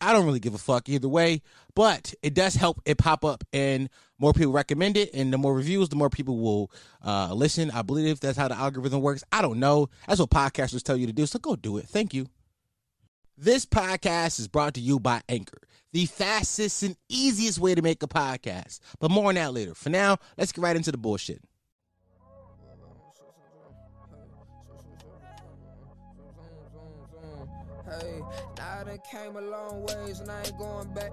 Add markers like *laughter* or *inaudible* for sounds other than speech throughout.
I don't really give a fuck either way, but it does help it pop up and more people recommend it. And the more reviews, the more people will uh, listen. I believe that's how the algorithm works. I don't know. That's what podcasters tell you to do. So go do it. Thank you. This podcast is brought to you by Anchor, the fastest and easiest way to make a podcast. But more on that later. For now, let's get right into the bullshit. I done came a long ways and I ain't going back.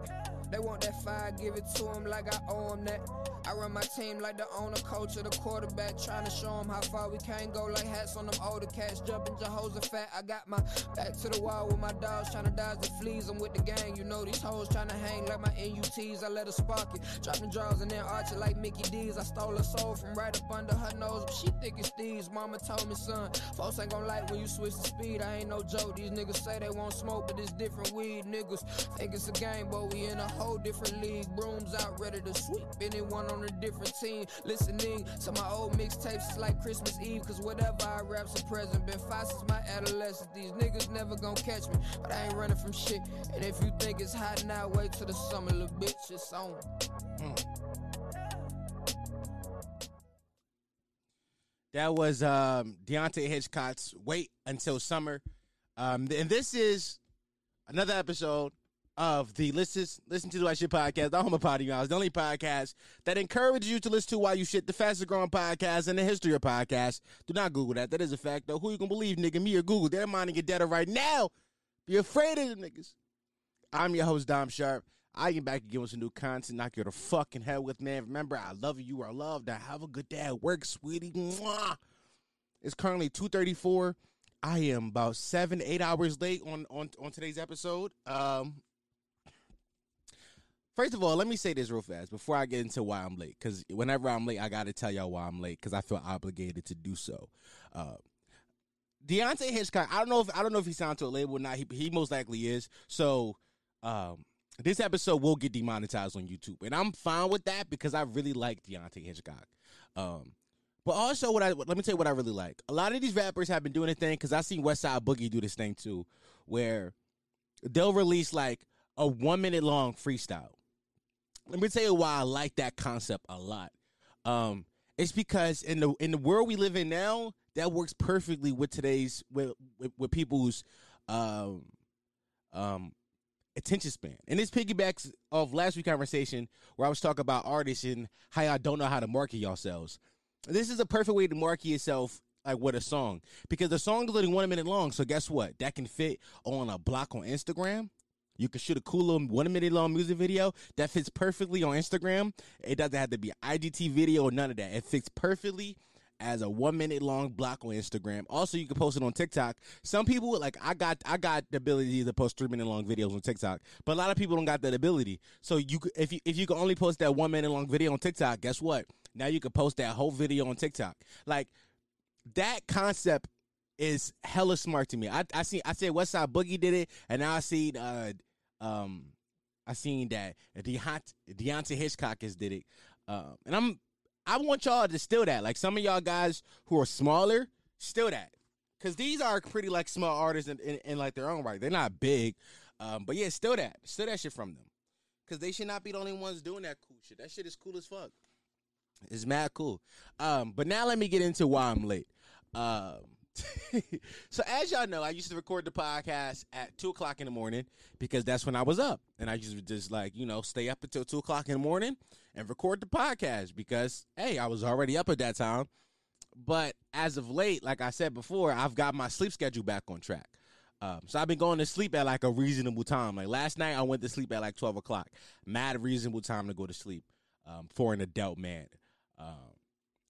They want that fire, give it to them like I owe them that. I run my team like the owner, coach, or the quarterback. Trying to show them how far we can go like hats on them older cats. Jumping Jehoshaphat. I got my back to the wall with my dogs trying to dodge the fleas. I'm with the gang, you know these hoes trying to hang like my NUTs. I let her spark it. Dropping draws and then arch like Mickey D's. I stole her soul from right up under her nose. But she thick as thieves. Mama told me, son, folks ain't gonna like when you switch the speed. I ain't no joke. These niggas say they won't smoke, but it's different weed. Niggas think it's a game, but we in a whole different league. Brooms out ready to sweep anyone on a different team. Listening to my old mixtapes like Christmas Eve, cause whatever I rap's a present. Been five since my adolescence. These niggas never gonna catch me, but I ain't running from shit. And if you think it's hot now, wait till the summer, little bitch, it's on. That was um, Deante' Hitchcock's Wait Until Summer. Um, and this is another episode of the Listen, Listen to the White Shit podcast, the home of Potty Miles, the only podcast that encourages you to listen to while you shit, the fastest growing podcast in the history of podcasts. Do not Google that. That is a fact, though. Who you gonna believe, nigga? Me or Google? They're minding your data right now. Be afraid of the niggas. I'm your host, Dom Sharpe. I am back again with some new content. Knock you the fucking head with, man. Remember, I love you. You are loved. I have a good day at work, sweetie. Mwah. It's currently 2.34. I am about seven, eight hours late on, on, on today's episode. Um, First of all, let me say this real fast before I get into why I'm late. Because whenever I'm late, I got to tell y'all why I'm late because I feel obligated to do so. Uh, Deante' Hitchcock, I don't know if I don't know if he signed to a label or not. He, he most likely is. So um, this episode will get demonetized on YouTube, and I'm fine with that because I really like Deante' Hitchcock. Um, but also, what I let me tell you what I really like. A lot of these rappers have been doing a thing because I seen Westside Boogie do this thing too, where they'll release like a one minute long freestyle let me tell you why I like that concept a lot. Um, it's because in the in the world we live in now, that works perfectly with today's with with, with people's um um attention span. And this piggybacks off last week's conversation where I was talking about artists and how y'all don't know how to market yourselves. This is a perfect way to market yourself like with a song because the song is only one minute long. So guess what? That can fit on a block on Instagram. You can shoot a cool little one minute long music video that fits perfectly on Instagram. It doesn't have to be IGT video or none of that. It fits perfectly as a one minute long block on Instagram. Also, you can post it on TikTok. Some people like I got I got the ability to post three minute long videos on TikTok, but a lot of people don't got that ability. So you if you if you can only post that one minute long video on TikTok, guess what? Now you can post that whole video on TikTok. Like that concept is hella smart to me. I I see I said Westside Boogie did it, and now I see uh um I seen that Deont- Deante' Hitchcock has did it, um, and I'm I want y'all to steal that. Like some of y'all guys who are smaller, steal that, because these are pretty like small artists in, in, in like their own right. They're not big, um, but yeah, steal that, steal that shit from them, because they should not be the only ones doing that cool shit. That shit is cool as fuck. It's mad cool. Um, but now let me get into why I'm late. Um, *laughs* so as y'all know, I used to record the podcast at two o'clock in the morning because that's when I was up, and I used to just like you know stay up until two o'clock in the morning and record the podcast because hey, I was already up at that time. But as of late, like I said before, I've got my sleep schedule back on track. Um, so I've been going to sleep at like a reasonable time. Like last night, I went to sleep at like twelve o'clock. Mad reasonable time to go to sleep um, for an adult man. Um,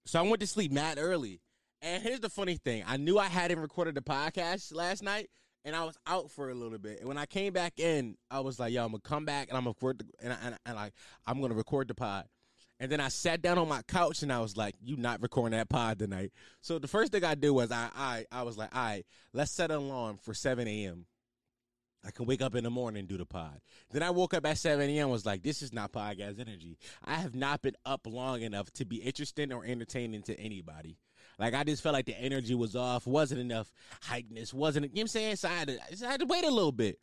so I went to sleep mad early. And here's the funny thing: I knew I hadn't recorded the podcast last night, and I was out for a little bit. And when I came back in, I was like, "Yo, I'm gonna come back and I'm gonna record the, and, and, and like I'm gonna record the pod." And then I sat down on my couch and I was like, "You not recording that pod tonight?" So the first thing I did was I I I was like, "All right, let's set an alarm for 7 a.m." I can wake up in the morning and do the pod. Then I woke up at 7 a.m. was like, this is not podcast energy. I have not been up long enough to be interesting or entertaining to anybody. Like I just felt like the energy was off, wasn't enough hypeness, wasn't you know what I'm saying? So I had, to, I had to wait a little bit.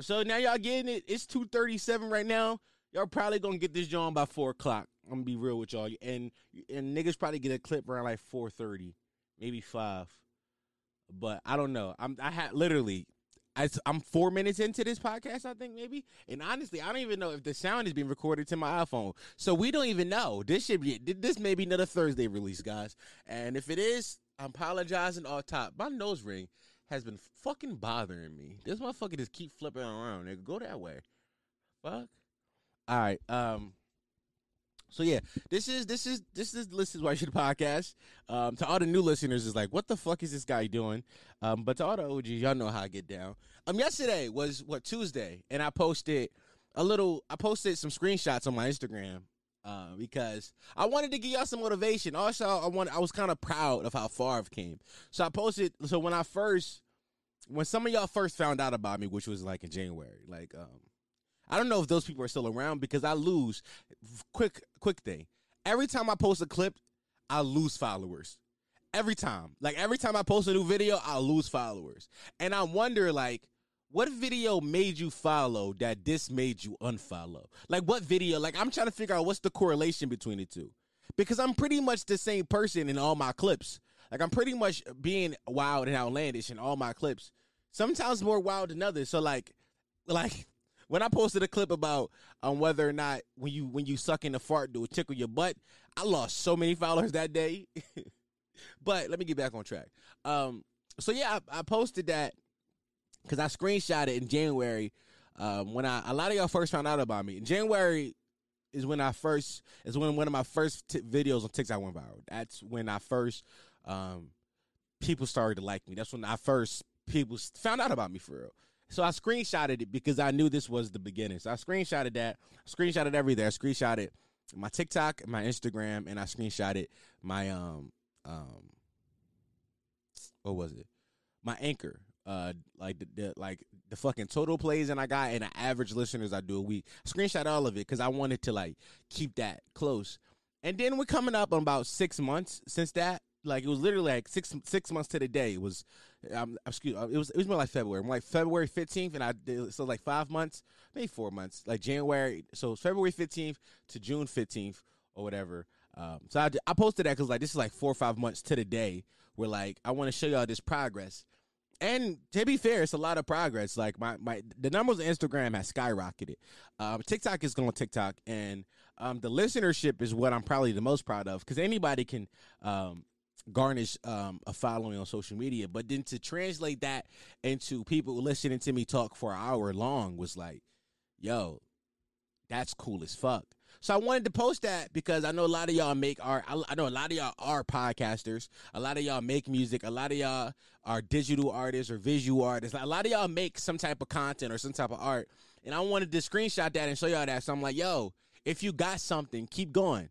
So now y'all getting it. It's 237 right now. Y'all probably gonna get this joint by four o'clock. I'm gonna be real with y'all. And and niggas probably get a clip around like 4:30, maybe five. But I don't know. I'm I had literally I, am four minutes into this podcast, I think maybe. And honestly, I don't even know if the sound is being recorded to my iPhone. So we don't even know. This should be this may be another Thursday release, guys. And if it is, I'm apologizing all top. My nose ring has been fucking bothering me. This motherfucker just keep flipping around. Nigga, go that way. Fuck. All right. Um. So yeah, this is this is this is this is why you should podcast. Um, to all the new listeners, is like, what the fuck is this guy doing? Um, but to all the OGs, y'all know how I get down. Um, yesterday was what Tuesday, and I posted a little. I posted some screenshots on my Instagram. Uh, because I wanted to give y'all some motivation. Also, I want I was kind of proud of how far I've came. So I posted. So when I first, when some of y'all first found out about me, which was like in January, like um, I don't know if those people are still around because I lose. Quick, quick thing. Every time I post a clip, I lose followers. Every time, like every time I post a new video, I lose followers, and I wonder like. What video made you follow that this made you unfollow? Like what video? Like I'm trying to figure out what's the correlation between the two. Because I'm pretty much the same person in all my clips. Like I'm pretty much being wild and outlandish in all my clips. Sometimes more wild than others. So like like when I posted a clip about um whether or not when you when you suck in a fart do it tickle your butt, I lost so many *laughs* followers that day. *laughs* but let me get back on track. Um, so yeah, I, I posted that because I screenshot it in January. Um, when I a lot of y'all first found out about me in January is when I first is when one of my first t- videos on TikTok went viral. That's when I first um people started to like me. That's when I first people found out about me for real. So I screenshotted it because I knew this was the beginning. So I screenshotted that, screenshotted everything. I screenshotted my TikTok, my Instagram, and I screenshotted my um um what was it? My anchor. Uh, like the, the like the fucking total plays and I got and the average listeners I do a week. Screenshot all of it because I wanted to like keep that close. And then we're coming up on about six months since that. Like it was literally like six six months to the day. It was um, excuse it was it was more like February. I'm like February 15th, and I did, so like five months, maybe four months, like January. So February 15th to June 15th or whatever. Um, so I, I posted that because like this is like four or five months to the day where like I want to show y'all this progress. And to be fair, it's a lot of progress. Like my my the numbers on Instagram has skyrocketed. Um, TikTok is going TikTok, and um, the listenership is what I'm probably the most proud of because anybody can um, garnish um, a following on social media. But then to translate that into people listening to me talk for an hour long was like, yo, that's cool as fuck. So I wanted to post that because I know a lot of y'all make art. I know a lot of y'all are podcasters. A lot of y'all make music. A lot of y'all are digital artists or visual artists. A lot of y'all make some type of content or some type of art. And I wanted to screenshot that and show y'all that. So I'm like, yo, if you got something, keep going.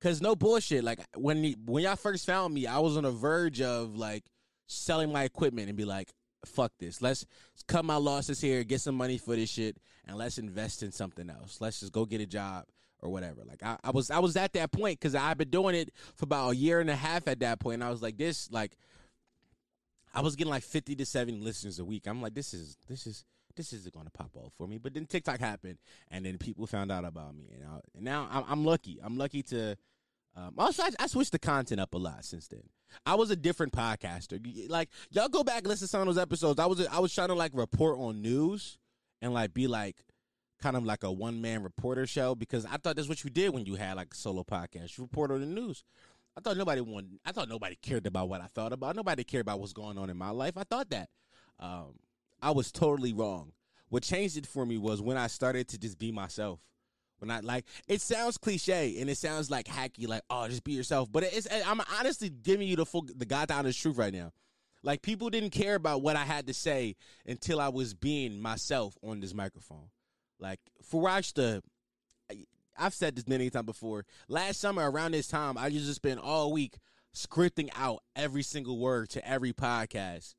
Cause no bullshit. Like when when y'all first found me, I was on the verge of like selling my equipment and be like, "Fuck this. Let's cut my losses here, get some money for this shit, and let's invest in something else. Let's just go get a job or whatever." Like I, I was I was at that point because I've been doing it for about a year and a half at that point. And I was like, this like I was getting like fifty to seventy listeners a week. I'm like, this is this is this isn't going to pop off for me. But then TikTok happened, and then people found out about me, and, I, and now I'm, I'm, lucky. I'm lucky to. Um, also, I, I, switched the content up a lot since then. I was a different podcaster. Like y'all go back and listen to some of those episodes. I was I was trying to like report on news and like be like kind of like a one man reporter show because I thought that's what you did when you had like a solo podcast. You report on the news. I thought nobody wanted. I thought nobody cared about what I thought about. Nobody cared about what's going on in my life. I thought that. Um, I was totally wrong. What changed it for me was when I started to just be myself. When I like, it sounds cliche and it sounds like hacky, like oh, just be yourself. But it's I'm honestly giving you the full, the God honest truth right now. Like people didn't care about what I had to say until I was being myself on this microphone. Like Farash the I've said this many times before. Last summer around this time, I used to spend all week scripting out every single word to every podcast.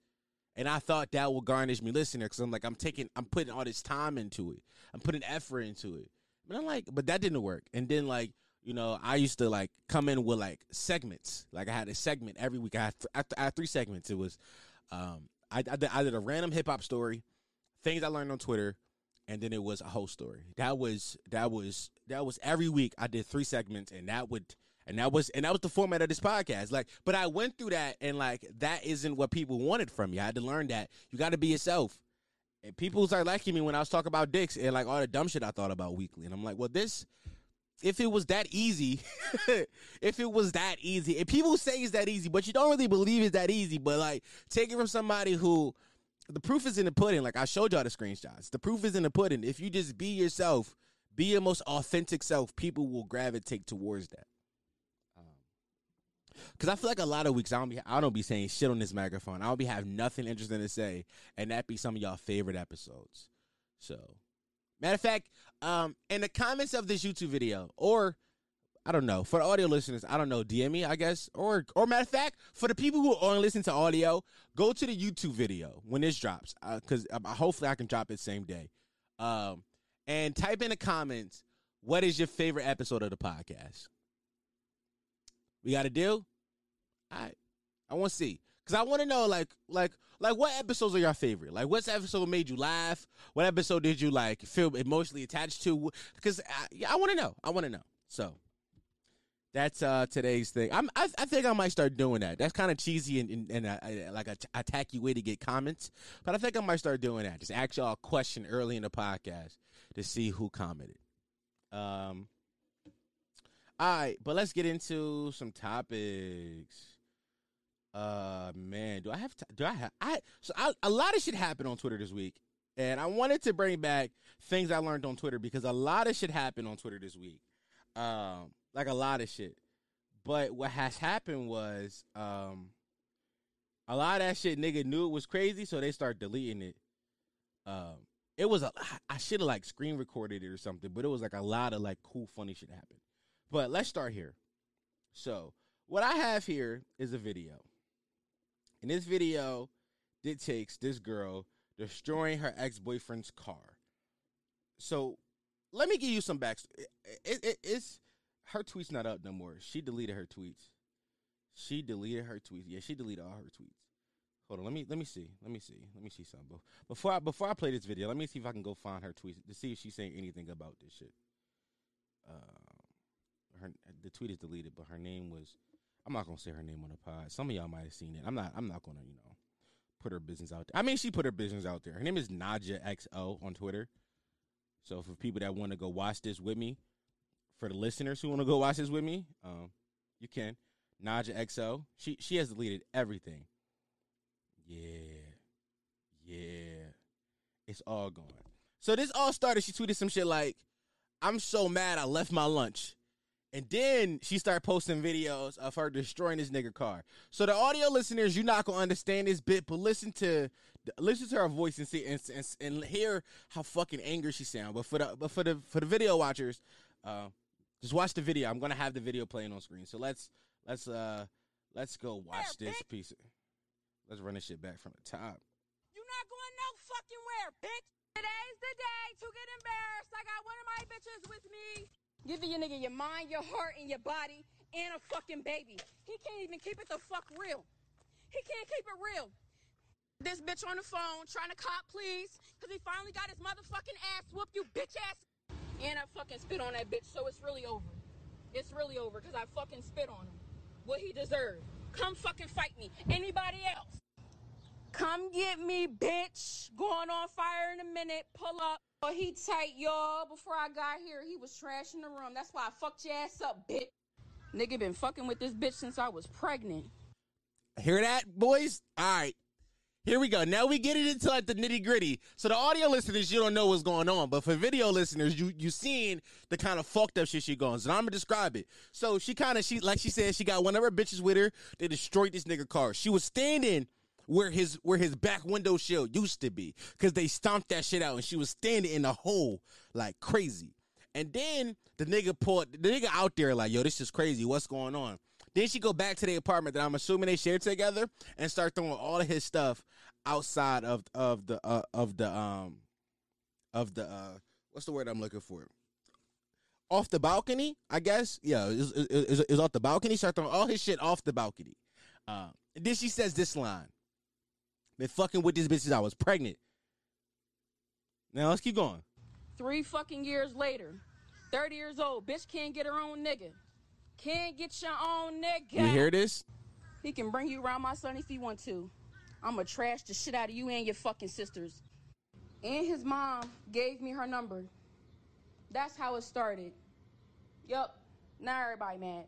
And I thought that would garnish me listener because I'm like, I'm taking, I'm putting all this time into it. I'm putting effort into it. But I'm like, but that didn't work. And then like, you know, I used to like come in with like segments. Like I had a segment every week. I had, th- I had three segments. It was, um, I, I, did, I did a random hip hop story, things I learned on Twitter, and then it was a whole story. That was that was that was every week. I did three segments, and that would and that was and that was the format of this podcast. Like, but I went through that, and like that isn't what people wanted from me. I had to learn that you got to be yourself. And people started liking me when I was talking about dicks and like all the dumb shit I thought about weekly. And I'm like, well, this if it was that easy, *laughs* if it was that easy, and people say it's that easy, but you don't really believe it's that easy. But like, take it from somebody who the proof is in the pudding. Like I showed y'all the screenshots. The proof is in the pudding. If you just be yourself, be your most authentic self, people will gravitate towards that. Because um, I feel like a lot of weeks I don't be I don't be saying shit on this microphone. I don't be have nothing interesting to say, and that be some of y'all favorite episodes. So, matter of fact, um, in the comments of this YouTube video, or I don't know. For the audio listeners, I don't know. DM me, I guess, or or matter of fact, for the people who only listen to audio, go to the YouTube video when this drops, because uh, uh, hopefully I can drop it same day. Um, and type in the comments what is your favorite episode of the podcast. We got a deal. Right, I want to see because I want to know like like like what episodes are your favorite? Like what episode made you laugh? What episode did you like feel emotionally attached to? Because I, I want to know. I want to know. So that's uh today's thing. I'm I, I think I might start doing that. That's kind of cheesy and, and, and like a, a tacky way to get comments, but I think I might start doing that. Just ask y'all a question early in the podcast to see who commented. Um. All right, but let's get into some topics. Uh, man, do I have? T- do I have? I so I, a lot of shit happened on Twitter this week, and I wanted to bring back things I learned on Twitter because a lot of shit happened on Twitter this week. Um, like a lot of shit. But what has happened was um a lot of that shit nigga knew it was crazy, so they start deleting it. Um it was a I should have like screen recorded it or something, but it was like a lot of like cool funny shit happened. But let's start here. So, what I have here is a video. In this video, it takes this girl destroying her ex-boyfriend's car. So, let me give you some backstory. It, it, it, it's her tweet's not up no more. She deleted her tweets. She deleted her tweets. Yeah, she deleted all her tweets. Hold on, let me let me see. Let me see. Let me see something. Before I before I play this video, let me see if I can go find her tweets to see if she's saying anything about this shit. Uh, her the tweet is deleted, but her name was. I'm not gonna say her name on the pod. Some of y'all might have seen it. I'm not. I'm not gonna you know put her business out there. I mean, she put her business out there. Her name is Naja XO on Twitter. So for people that want to go watch this with me, for the listeners who want to go watch this with me, um, you can. Naja XO, she she has deleted everything. Yeah, yeah, it's all gone. So this all started. She tweeted some shit like, "I'm so mad I left my lunch," and then she started posting videos of her destroying this nigga car. So the audio listeners, you're not gonna understand this bit, but listen to listen to her voice and see and, and, and hear how fucking angry she sound. But for the but for the for the video watchers, uh, just watch the video. I'm gonna have the video playing on screen. So let's let's uh let's go watch this piece. Of, let's run this shit back from the top. You're not going no fucking where, bitch. Today's the day to get embarrassed. I got one of my bitches with me. Giving your nigga your mind, your heart, and your body, and a fucking baby. He can't even keep it the fuck real. He can't keep it real. This bitch on the phone trying to cop, please, because he finally got his motherfucking ass whooped, you bitch ass and I fucking spit on that bitch, so it's really over. It's really over because I fucking spit on him. What he deserved. Come fucking fight me. Anybody else? Come get me, bitch. Going on fire in a minute. Pull up. Oh, he tight, y'all. Before I got here, he was trash in the room. That's why I fucked your ass up, bitch. Nigga been fucking with this bitch since I was pregnant. Hear that, boys? All right. Here we go. Now we get it into like the nitty gritty. So the audio listeners, you don't know what's going on, but for video listeners, you you seeing the kind of fucked up shit she going. So I'm gonna describe it. So she kind of she like she said she got one of her bitches with her. They destroyed this nigga car. She was standing where his where his back window shield used to be because they stomped that shit out and she was standing in a hole like crazy. And then the nigga pulled the nigga out there like, yo, this is crazy. What's going on? Then she go back to the apartment that I'm assuming they shared together and start throwing all of his stuff outside of of the uh, of the um of the uh what's the word I'm looking for? Off the balcony, I guess. Yeah, is off the balcony. Start throwing all his shit off the balcony. Uh, and then she says this line: "Been fucking with this bitch since I was pregnant." Now let's keep going. Three fucking years later, 30 years old, bitch can't get her own nigga. Can't get your own nigga. You hear this? He can bring you around my son if he want to. I'ma trash the shit out of you and your fucking sisters. And his mom gave me her number. That's how it started. Yup. Now everybody mad.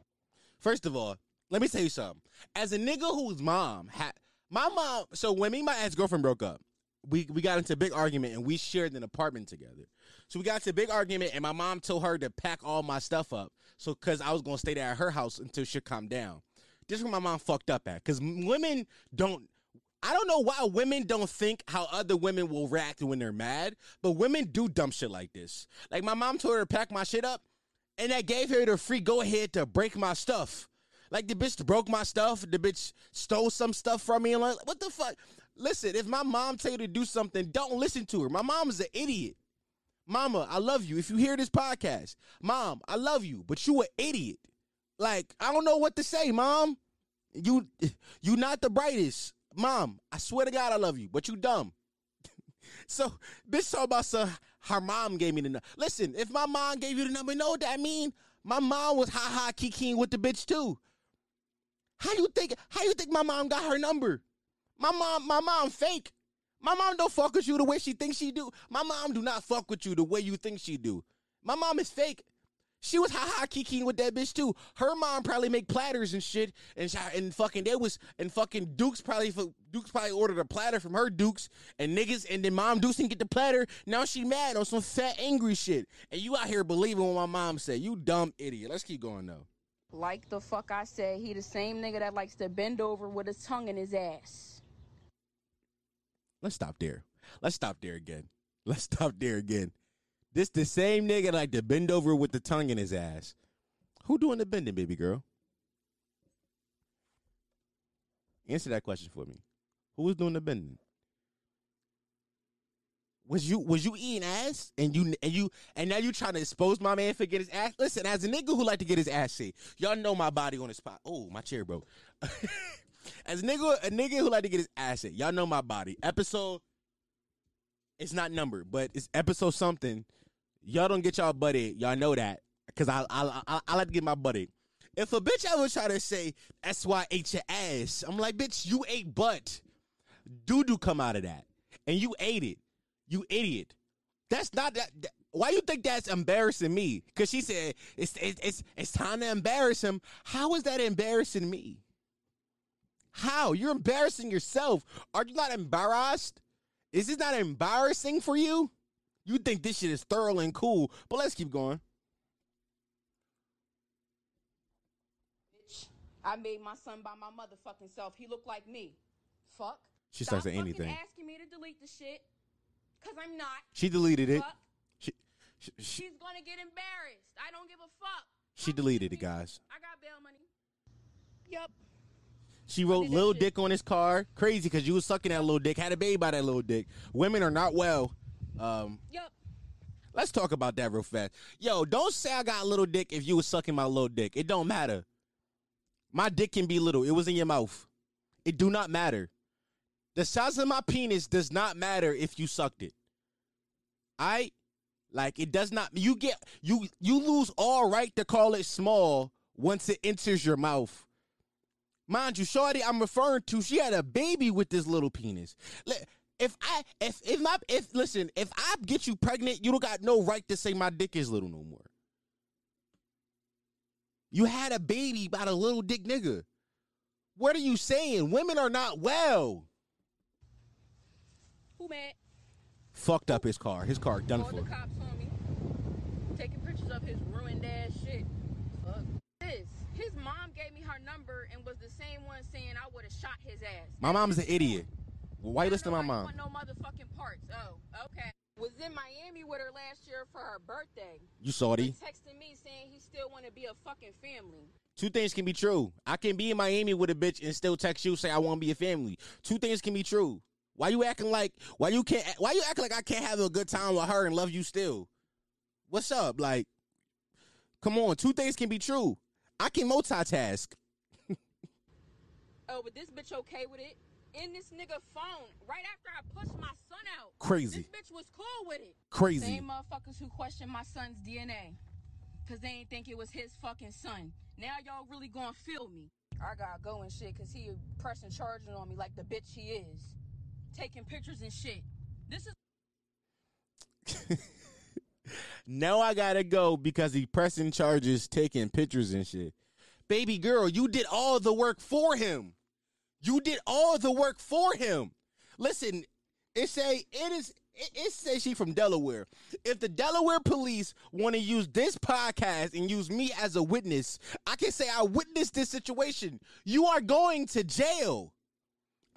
First of all, let me tell you something. As a nigga whose mom had my mom, so when me and my ex girlfriend broke up, we we got into a big argument and we shared an apartment together. So we got into a big argument and my mom told her to pack all my stuff up. So cause I was gonna stay there at her house until she calmed down. This is where my mom fucked up at. Cause women don't I don't know why women don't think how other women will react when they're mad, but women do dumb shit like this. Like my mom told her to pack my shit up, and that gave her the free go ahead to break my stuff. Like the bitch broke my stuff, the bitch stole some stuff from me, and like, what the fuck? Listen, if my mom tell you to do something, don't listen to her. My mom is an idiot. Mama, I love you. If you hear this podcast, mom, I love you, but you an idiot. Like I don't know what to say, mom. You you not the brightest. Mom, I swear to God I love you, but you dumb. *laughs* so, bitch talk about some, her mom gave me the number. Listen, if my mom gave you the number, you know what that mean? My mom was ha ha kikiing with the bitch too. How you think how you think my mom got her number? My mom, my mom fake. My mom don't fuck with you the way she thinks she do. My mom do not fuck with you the way you think she do. My mom is fake. She was ha ha kikiing with that bitch too. Her mom probably make platters and shit, and and fucking there was and fucking Dukes probably Dukes probably ordered a platter from her Dukes and niggas, and then mom Dukes didn't get the platter. Now she mad on some fat angry shit, and you out here believing what my mom said. You dumb idiot. Let's keep going though. Like the fuck I said, he the same nigga that likes to bend over with his tongue in his ass. Let's stop there. Let's stop there again. *laughs* Let's stop there again. This the same nigga like to bend over with the tongue in his ass. Who doing the bending, baby girl? Answer that question for me. Who was doing the bending? Was you was you eating ass and you and you and now you trying to expose my man for get his ass? Listen, as a nigga who like to get his ass ate, y'all know my body on the spot. Oh, my chair broke. *laughs* as a nigga, a nigga who like to get his ass ate, y'all know my body. Episode, it's not numbered, but it's episode something y'all don't get y'all buddy. Y'all know that because I, I I I like to get my buddy. If a bitch ever try to say that's why I ate your ass, I'm like, bitch, you ate butt. Doo doo come out of that, and you ate it. You idiot. That's not that. that why you think that's embarrassing me? Because she said it's, it's it's it's time to embarrass him. How is that embarrassing me? How you're embarrassing yourself? Are you not embarrassed? Is this not embarrassing for you? You think this shit is thorough and cool, but let's keep going. Bitch, I made my son by my motherfucking self. He looked like me. Fuck. She starts Stop saying anything. asking me to delete the shit, cause I'm not. She deleted it. She, she, she, She's gonna get embarrassed. I don't give a fuck. she deleted it, guys. I got bail money. Yup. She wrote "little dick" on his car. Crazy because you was sucking that little dick. Had a baby by that little dick. Women are not well. Um, Yup. let's talk about that real fast. Yo, don't say I got a little dick if you was sucking my little dick. It don't matter. My dick can be little. It was in your mouth. It do not matter. The size of my penis does not matter if you sucked it. I like it does not you get you you lose all right to call it small once it enters your mouth. Mind you, Shorty, I'm referring to, she had a baby with this little penis. If I if if my if listen, if I get you pregnant, you don't got no right to say my dick is little no more. You had a baby by the little dick nigga. What are you saying? Women are not well. Mad? Fucked up his car. His car done Called for. the cops on me. Taking pictures of his ruined ass shit. Fuck. This. His mom gave me her number and was the same one saying I would have shot his ass. My mom's an idiot. Why you listen to my mom? Want no motherfucking parts. Oh, okay. Was in Miami with her last year for her birthday. You. But texting me saying he still want to be a fucking family. Two things can be true. I can be in Miami with a bitch and still text you say I want to be a family. Two things can be true. Why you acting like why you can't why you acting like I can't have a good time with her and love you still? What's up? Like, come on. Two things can be true. I can multitask. Oh, but this bitch okay with it? In this nigga phone, right after I pushed my son out. Crazy. This bitch was cool with it. Crazy. Same motherfuckers who questioned my son's DNA. Cause they ain't think it was his fucking son. Now y'all really gonna feel me. I gotta go and shit cause he pressing charges on me like the bitch he is. Taking pictures and shit. This is Now I gotta go because he pressing charges, taking pictures and shit. Baby girl, you did all the work for him. You did all the work for him. Listen, it say it is it, it says she from Delaware. If the Delaware police want to use this podcast and use me as a witness, I can say I witnessed this situation. You are going to jail.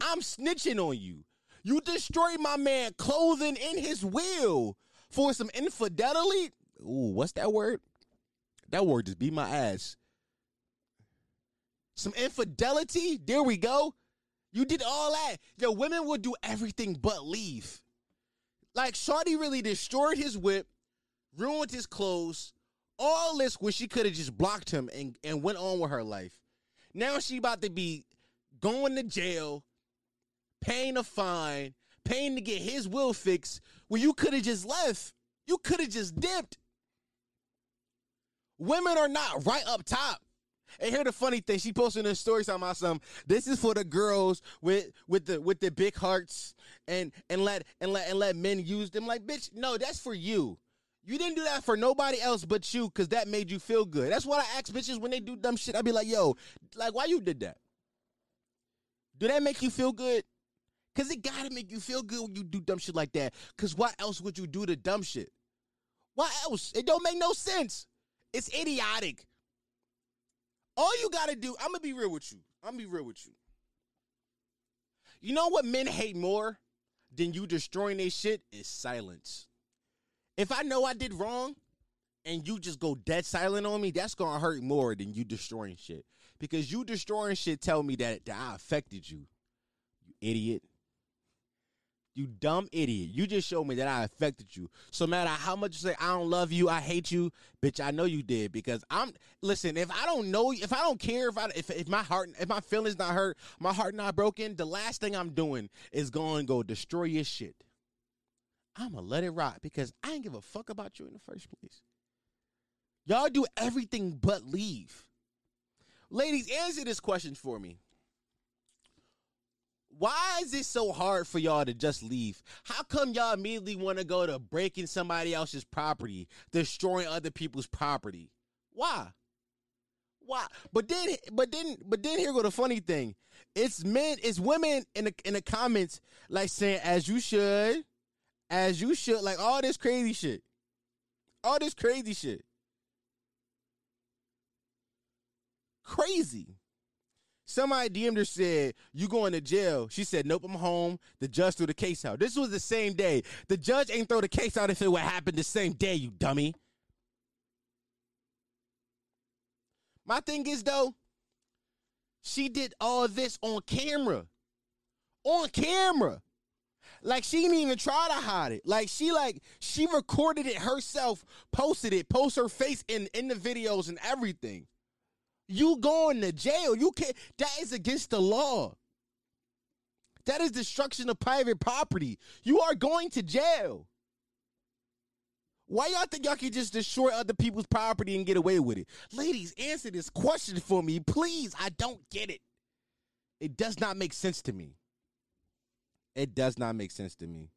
I'm snitching on you. You destroyed my man clothing in his will for some infidelity. Ooh, what's that word? That word just beat my ass. Some infidelity. There we go. You did all that. Yo, women will do everything but leave. Like Shawty really destroyed his whip, ruined his clothes, all this when she could have just blocked him and, and went on with her life. Now she about to be going to jail, paying a fine, paying to get his will fixed when you could have just left. You could have just dipped. Women are not right up top. And here the funny thing, she posted in story talking about some. This is for the girls with with the with the big hearts and and let and let and let men use them. Like, bitch, no, that's for you. You didn't do that for nobody else but you because that made you feel good. That's what I ask bitches when they do dumb shit. I'd be like, yo, like, why you did that? Do that make you feel good? Cause it gotta make you feel good when you do dumb shit like that. Cause why else would you do the dumb shit? Why else? It don't make no sense. It's idiotic. All you gotta do, I'm gonna be real with you. I'm gonna be real with you. You know what men hate more than you destroying their shit is silence. If I know I did wrong and you just go dead silent on me, that's gonna hurt more than you destroying shit. Because you destroying shit tell me that, that I affected you. You idiot. You dumb idiot. You just showed me that I affected you. So matter how much you say I don't love you, I hate you, bitch, I know you did because I'm listen, if I don't know if I don't care if I if, if my heart if my feelings not hurt, my heart not broken, the last thing I'm doing is going to go destroy your shit. I'm gonna let it rot because I ain't give a fuck about you in the first place. Y'all do everything but leave. Ladies, answer this question for me. Why is it so hard for y'all to just leave? How come y'all immediately want to go to breaking somebody else's property, destroying other people's property? Why? Why? But then, but then, but then here go the funny thing. It's men, it's women in the in the comments like saying as you should, as you should, like all this crazy shit, all this crazy shit, crazy. Somebody DM'd her said, You going to jail? She said, Nope, I'm home. The judge threw the case out. This was the same day. The judge ain't throw the case out if it would happen the same day, you dummy. My thing is though, she did all this on camera. On camera. Like she didn't even try to hide it. Like she like she recorded it herself, posted it, post her face in in the videos and everything. You going to jail. You can't that is against the law. That is destruction of private property. You are going to jail. Why y'all think y'all can just destroy other people's property and get away with it? Ladies, answer this question for me, please. I don't get it. It does not make sense to me. It does not make sense to me.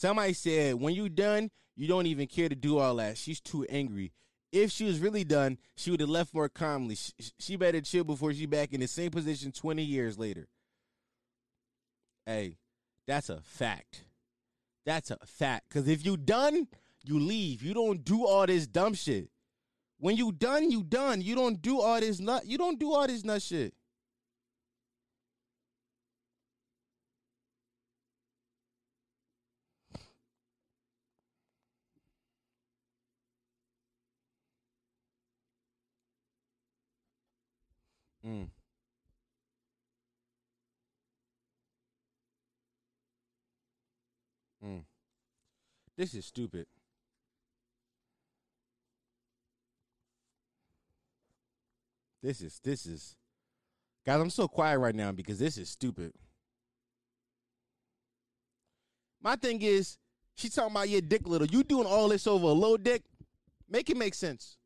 Somebody said, when you done, you don't even care to do all that. She's too angry. If she was really done, she would have left more calmly. She, she better chill before she back in the same position 20 years later. Hey, that's a fact. That's a fact. Because if you done, you leave. You don't do all this dumb shit. When you done, you done. You don't do all this nut. You don't do all this nut shit. Mm. Mm. This is stupid. This is this is guys, I'm so quiet right now because this is stupid. My thing is, she talking about your dick little. You doing all this over a little dick? Make it make sense.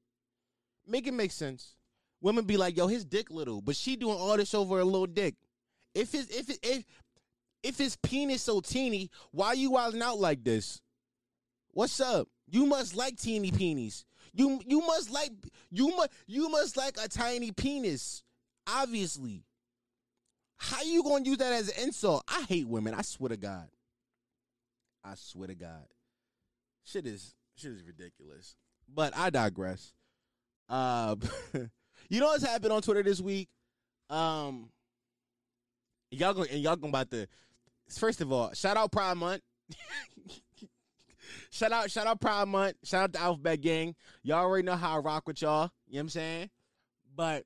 Make it make sense. Women be like, yo, his dick little, but she doing all this over a little dick. If his if it, if if his penis so teeny, why you wilding out like this? What's up? You must like teeny peenies. You you must like you must you must like a tiny penis. Obviously. How you gonna use that as an insult? I hate women. I swear to God. I swear to God. Shit is shit is ridiculous. But I digress. Uh, *laughs* you know what's happened on Twitter this week? Um, y'all going and y'all going about the. First of all, shout out Pride Month. *laughs* shout out, shout out Pride Month. Shout out the Alphabet Gang. Y'all already know how I rock with y'all. You know what I'm saying? But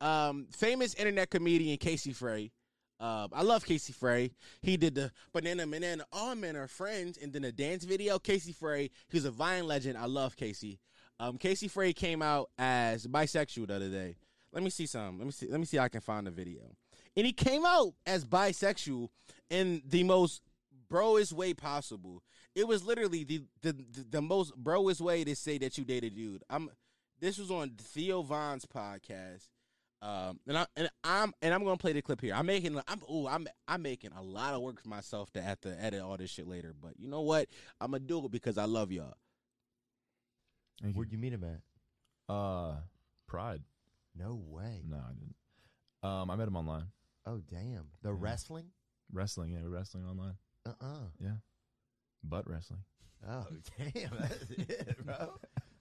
um, famous internet comedian Casey Frey. Uh, I love Casey Frey. He did the banana banana. All men are friends, and then the dance video. Casey Frey. He's a Vine legend. I love Casey. Um, Casey Frey came out as bisexual the other day. Let me see some. Let me see. Let me see. I can find the video. And he came out as bisexual in the most broest way possible. It was literally the the, the, the most broest way to say that you dated dude. I'm. This was on Theo Von's podcast. Um, and I and I'm and I'm gonna play the clip here. I'm making I'm oh I'm I'm making a lot of work for myself to have to edit all this shit later. But you know what? I'm gonna do it because I love y'all. Thank. Where'd you meet him at? Uh, Pride. No way. No, I didn't. Um, I met him online. Oh damn. The wrestling? Wrestling, yeah, we're wrestling online. Uh uh Yeah, butt wrestling. Oh *laughs* damn. That's it, bro.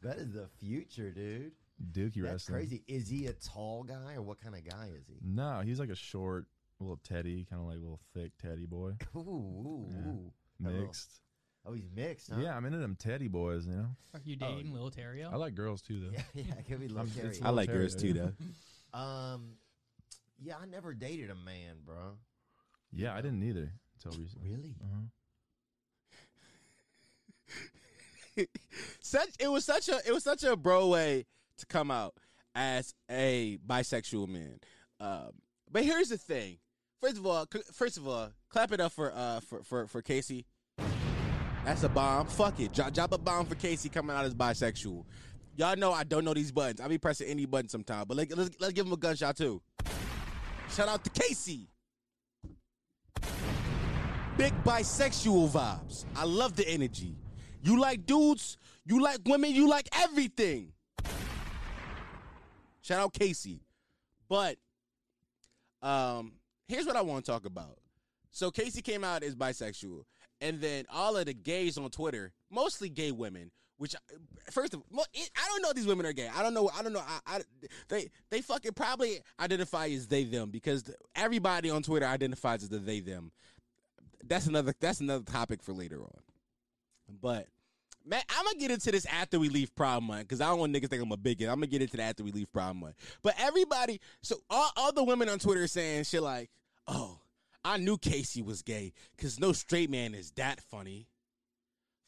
That is the future, dude. Dookie wrestling. That's wrestling. crazy. Is he a tall guy or what kind of guy is he? No, he's like a short, little teddy, kind of like a little thick teddy boy, *laughs* Ooh, ooh, ooh. Hello. mixed. Oh, he's mixed, huh? Yeah, I'm into them teddy boys. You know, Are you dating Lil Terrio? I like girls too, though. *laughs* Yeah, yeah, it could be *laughs* little I'm- it's I like Terry, girls too though. *laughs* Um, yeah, I never dated a man, bro. Yeah, I didn't either until recently. Really? Uh-huh. such it was such a it was such a bro way to come out as a bisexual man. Um, but here's the thing. First of all, c- first of all, clap it up for uh for for, for Casey. That's a bomb. Fuck it. Drop, drop a bomb for Casey coming out as bisexual. Y'all know I don't know these buttons. I be pressing any button sometime, but like, let's let's give him a gunshot too. Shout out to Casey. Big bisexual vibes. I love the energy. You like dudes, you like women, you like everything. Shout out Casey. But um here's what I want to talk about. So Casey came out as bisexual, and then all of the gays on Twitter, mostly gay women, which first of all, I don't know these women are gay. I don't know. I don't know. I, I they they fucking probably identify as they them because everybody on Twitter identifies as the they them. That's another that's another topic for later on. But man, I'm gonna get into this after we leave Pride Month because I don't want niggas think I'm a bigot. I'm gonna get into that after we leave Pride Month. But everybody, so all, all the women on Twitter saying shit like, "Oh, I knew Casey was gay because no straight man is that funny."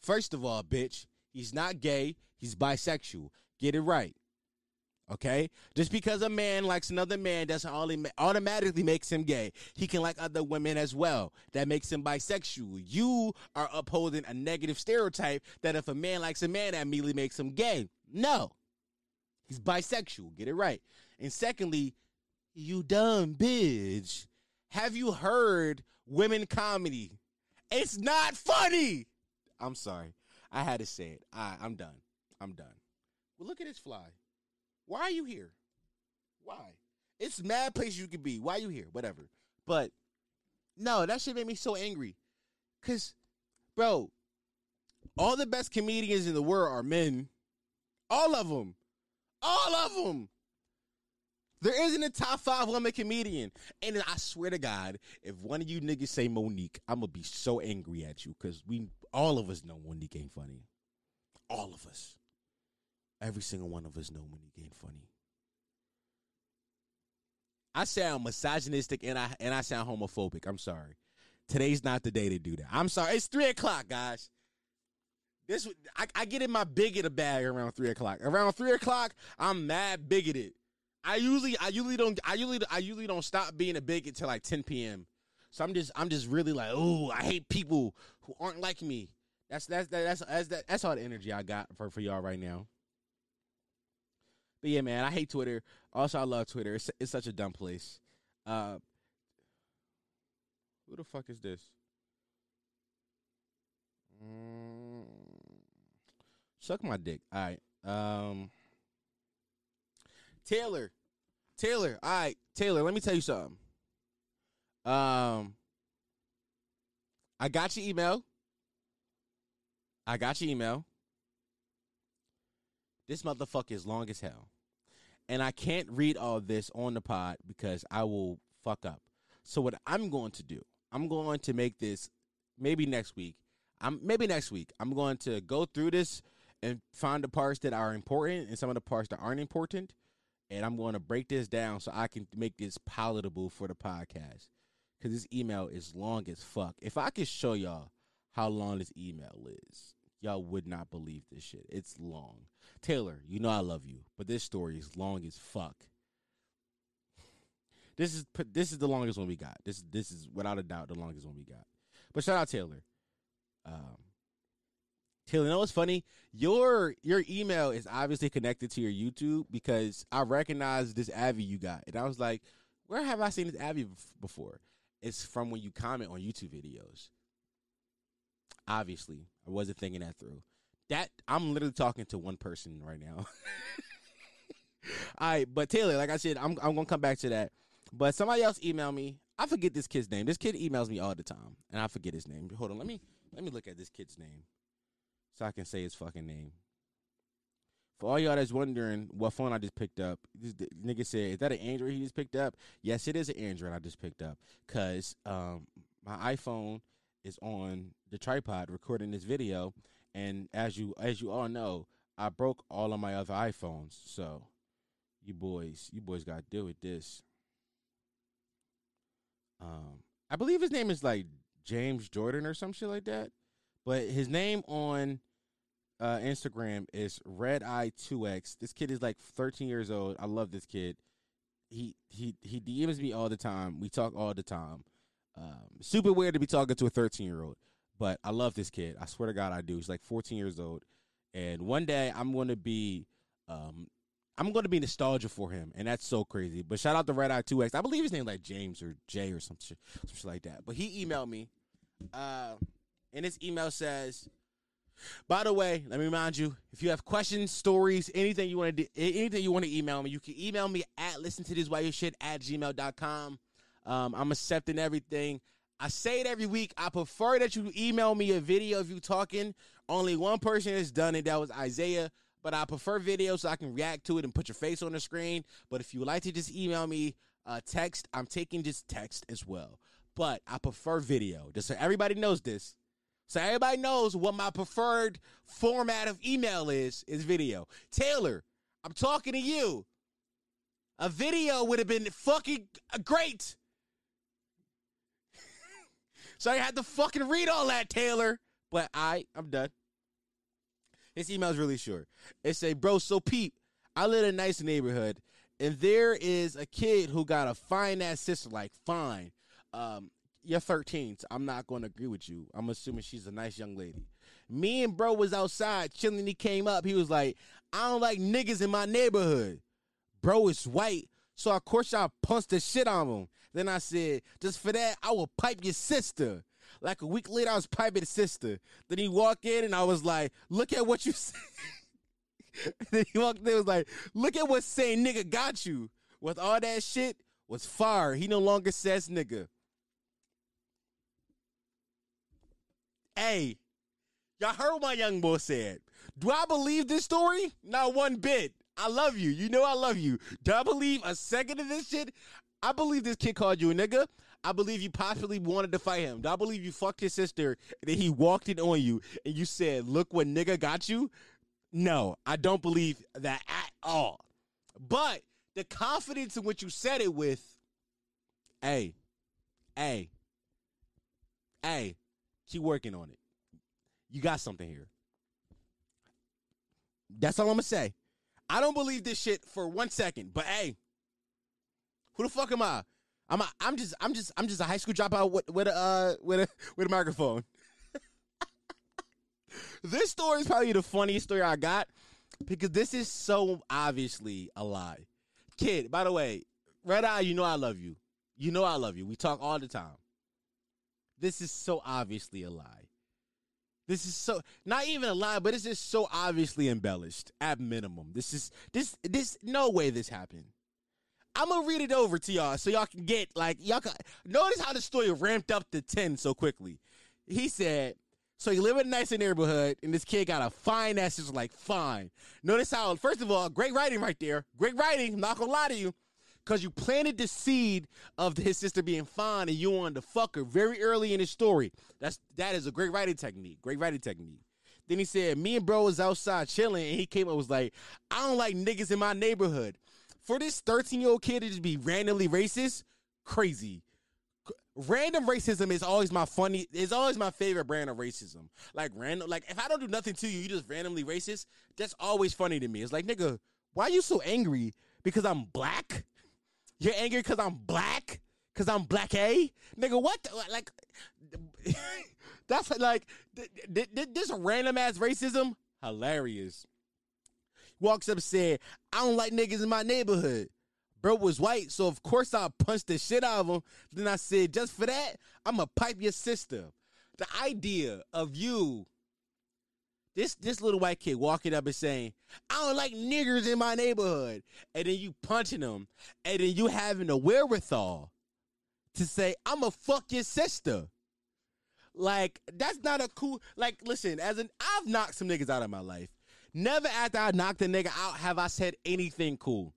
First of all, bitch, he's not gay. He's bisexual. Get it right. Okay? Just because a man likes another man doesn't automatically makes him gay. He can like other women as well. That makes him bisexual. You are upholding a negative stereotype that if a man likes a man, that immediately makes him gay. No. He's bisexual. Get it right. And secondly, you dumb bitch. Have you heard women comedy? It's not funny. I'm sorry. I had to say it. I, I'm done. I'm done. Well, look at this fly. Why are you here? Why? It's mad place you could be. Why are you here? Whatever. But no, that shit made me so angry. Cause, bro, all the best comedians in the world are men. All of them. All of them. There isn't a top five woman comedian. And I swear to God, if one of you niggas say Mo'Nique, I'm gonna be so angry at you because we all of us know Mo'Nique ain't funny. All of us. Every single one of us know Monique ain't funny. I sound misogynistic and I and I sound homophobic. I'm sorry. Today's not the day to do that. I'm sorry. It's three o'clock, guys. This I, I get in my bigoted bag around three o'clock. Around three o'clock, I'm mad bigoted. I usually I usually don't I usually I usually don't stop being a bigot till like 10 p.m. So I'm just I'm just really like, oh, I hate people who aren't like me. That's that's that's that's that's, that's all the energy I got for for y'all right now. But yeah, man, I hate Twitter. Also, I love Twitter. It's, it's such a dumb place. Uh, who the fuck is this? Mm, suck my dick. All right. Um, Taylor, Taylor. All right, Taylor. Let me tell you something. Um, I got your email. I got your email. This motherfucker is long as hell. And I can't read all this on the pod because I will fuck up. So what I'm going to do, I'm going to make this maybe next week. I'm maybe next week. I'm going to go through this and find the parts that are important and some of the parts that aren't important. And I'm going to break this down so I can make this palatable for the podcast. Cause this email is long as fuck. If I could show y'all how long this email is, y'all would not believe this shit. It's long. Taylor, you know I love you, but this story is long as fuck. *laughs* This is this is the longest one we got. This this is without a doubt the longest one we got. But shout out Taylor. Um, Taylor, you know what's funny? Your your email is obviously connected to your YouTube because I recognize this Avi you got, and I was like, where have I seen this Avi before? It's from when you comment on YouTube videos. Obviously, I wasn't thinking that through. That I'm literally talking to one person right now. *laughs* All right, but Taylor, like I said, I'm I'm gonna come back to that. But somebody else emailed me. I forget this kid's name. This kid emails me all the time, and I forget his name. Hold on, let me let me look at this kid's name, so I can say his fucking name. For all y'all that's wondering what phone I just picked up, this nigga said, "Is that an Android he just picked up?" Yes, it is an Android I just picked up, cause um my iPhone is on the tripod recording this video, and as you as you all know, I broke all of my other iPhones. So you boys, you boys got to deal with this. Um, I believe his name is like James Jordan or some shit like that, but his name on uh, Instagram is Red Eye Two X. This kid is like 13 years old. I love this kid. He he he DMs me all the time. We talk all the time. Um, super weird to be talking to a 13 year old, but I love this kid. I swear to God, I do. He's like 14 years old, and one day I'm going to be, um, I'm going to be nostalgia for him, and that's so crazy. But shout out to Red Eye Two X. I believe his name like James or Jay or some shit, some shit like that. But he emailed me, uh, and this email says. By the way, let me remind you: if you have questions, stories, anything you want to, do, anything you want to email me, you can email me at listen to this while you shit at gmail.com. Um, I'm accepting everything. I say it every week. I prefer that you email me a video of you talking. Only one person has done it. That was Isaiah. But I prefer video so I can react to it and put your face on the screen. But if you would like to just email me a text, I'm taking just text as well. But I prefer video. Just so everybody knows this. So everybody knows what my preferred format of email is, is video. Taylor, I'm talking to you. A video would have been fucking great. *laughs* So I had to fucking read all that, Taylor. But I, I'm done. This email's really short. It say, bro, so Pete, I live in a nice neighborhood, and there is a kid who got a fine ass sister, like fine. Um, you're 13, so I'm not going to agree with you. I'm assuming she's a nice young lady. Me and bro was outside chilling. He came up. He was like, I don't like niggas in my neighborhood. Bro is white, so of course I punched the shit on him. Then I said, just for that, I will pipe your sister. Like a week later, I was piping his sister. Then he walked in and I was like, look at what you *laughs* said. *laughs* then he walked in was like, look at what saying nigga got you. With all that shit was fire. He no longer says nigga. Hey, y'all heard what my young boy said. Do I believe this story? Not one bit. I love you. You know I love you. Do I believe a second of this shit? I believe this kid called you a nigga. I believe you possibly wanted to fight him. Do I believe you fucked his sister and then he walked in on you and you said, "Look what nigga got you"? No, I don't believe that at all. But the confidence in which you said it with, hey, hey, hey, keep working on it. You got something here. That's all I'm gonna say. I don't believe this shit for one second, but hey, who the fuck am I? I'm a, I'm just I'm just I'm just a high school dropout with, with a uh, with a *laughs* with a microphone. *laughs* this story is probably the funniest story I got because this is so obviously a lie. Kid, by the way, Red Eye, you know I love you. You know I love you. We talk all the time. This is so obviously a lie. This is so not even a lie, but it's just so obviously embellished at minimum. This is this this no way this happened. I'm gonna read it over to y'all so y'all can get like y'all can notice how the story ramped up to 10 so quickly. He said, so you live in a nice neighborhood, and this kid got a fine ass. Just like fine. Notice how, first of all, great writing right there. Great writing. I'm not gonna lie to you, because you planted the seed of his sister being fine, and you wanted to fuck her very early in his story. That's that is a great writing technique. Great writing technique. Then he said, me and bro was outside chilling, and he came up was like, I don't like niggas in my neighborhood. For this 13 year old kid to just be randomly racist, crazy random racism is always my funny is always my favorite brand of racism like random like if i don't do nothing to you you just randomly racist that's always funny to me it's like nigga why are you so angry because i'm black you're angry because i'm black? Because i'm black a? Nigga what the, like *laughs* that's like th- th- th- this random ass racism? Hilarious. Walks up and said i don't like niggas in my neighborhood. Bro was white, so of course I punched the shit out of him. Then I said, just for that, I'ma pipe your sister. The idea of you, this this little white kid walking up and saying, I don't like niggers in my neighborhood, and then you punching them, and then you having the wherewithal to say, I'ma fuck your sister. Like, that's not a cool like listen, as an I've knocked some niggas out of my life. Never after I knocked a nigga out have I said anything cool.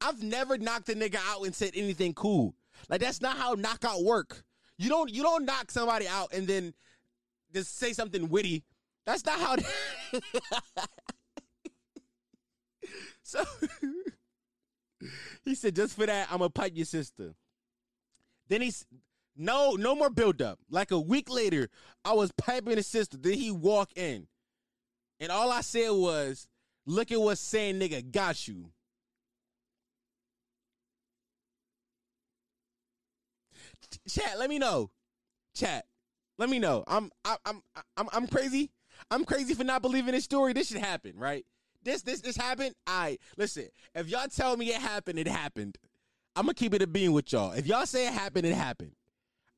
I've never knocked a nigga out and said anything cool. Like that's not how knockout work. You don't you don't knock somebody out and then just say something witty. That's not how. *laughs* so he said, just for that, I'm gonna pipe your sister. Then he's no no more build up. Like a week later, I was piping his sister. Then he walk in, and all I said was, "Look at what saying nigga got you." Chat, let me know. Chat, let me know. I'm I, I'm I'm I'm crazy. I'm crazy for not believing this story. This should happen, right? This this this happened. I listen. If y'all tell me it happened, it happened. I'm gonna keep it a being with y'all. If y'all say it happened, it happened.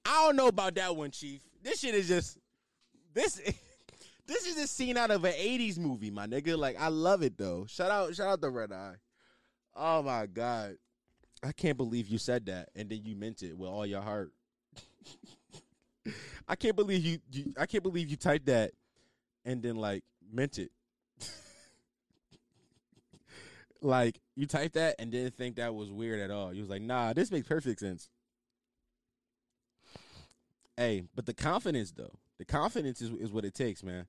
I don't know about that one, Chief. This shit is just this. *laughs* this is a scene out of an '80s movie, my nigga. Like I love it though. Shout out, shout out the Red Eye. Oh my god. I can't believe you said that and then you meant it with all your heart. *laughs* I can't believe you, you I can't believe you typed that and then like meant it. like you typed that and didn't think that was weird at all. You was like, "Nah, this makes perfect sense." Hey, but the confidence though. The confidence is is what it takes, man.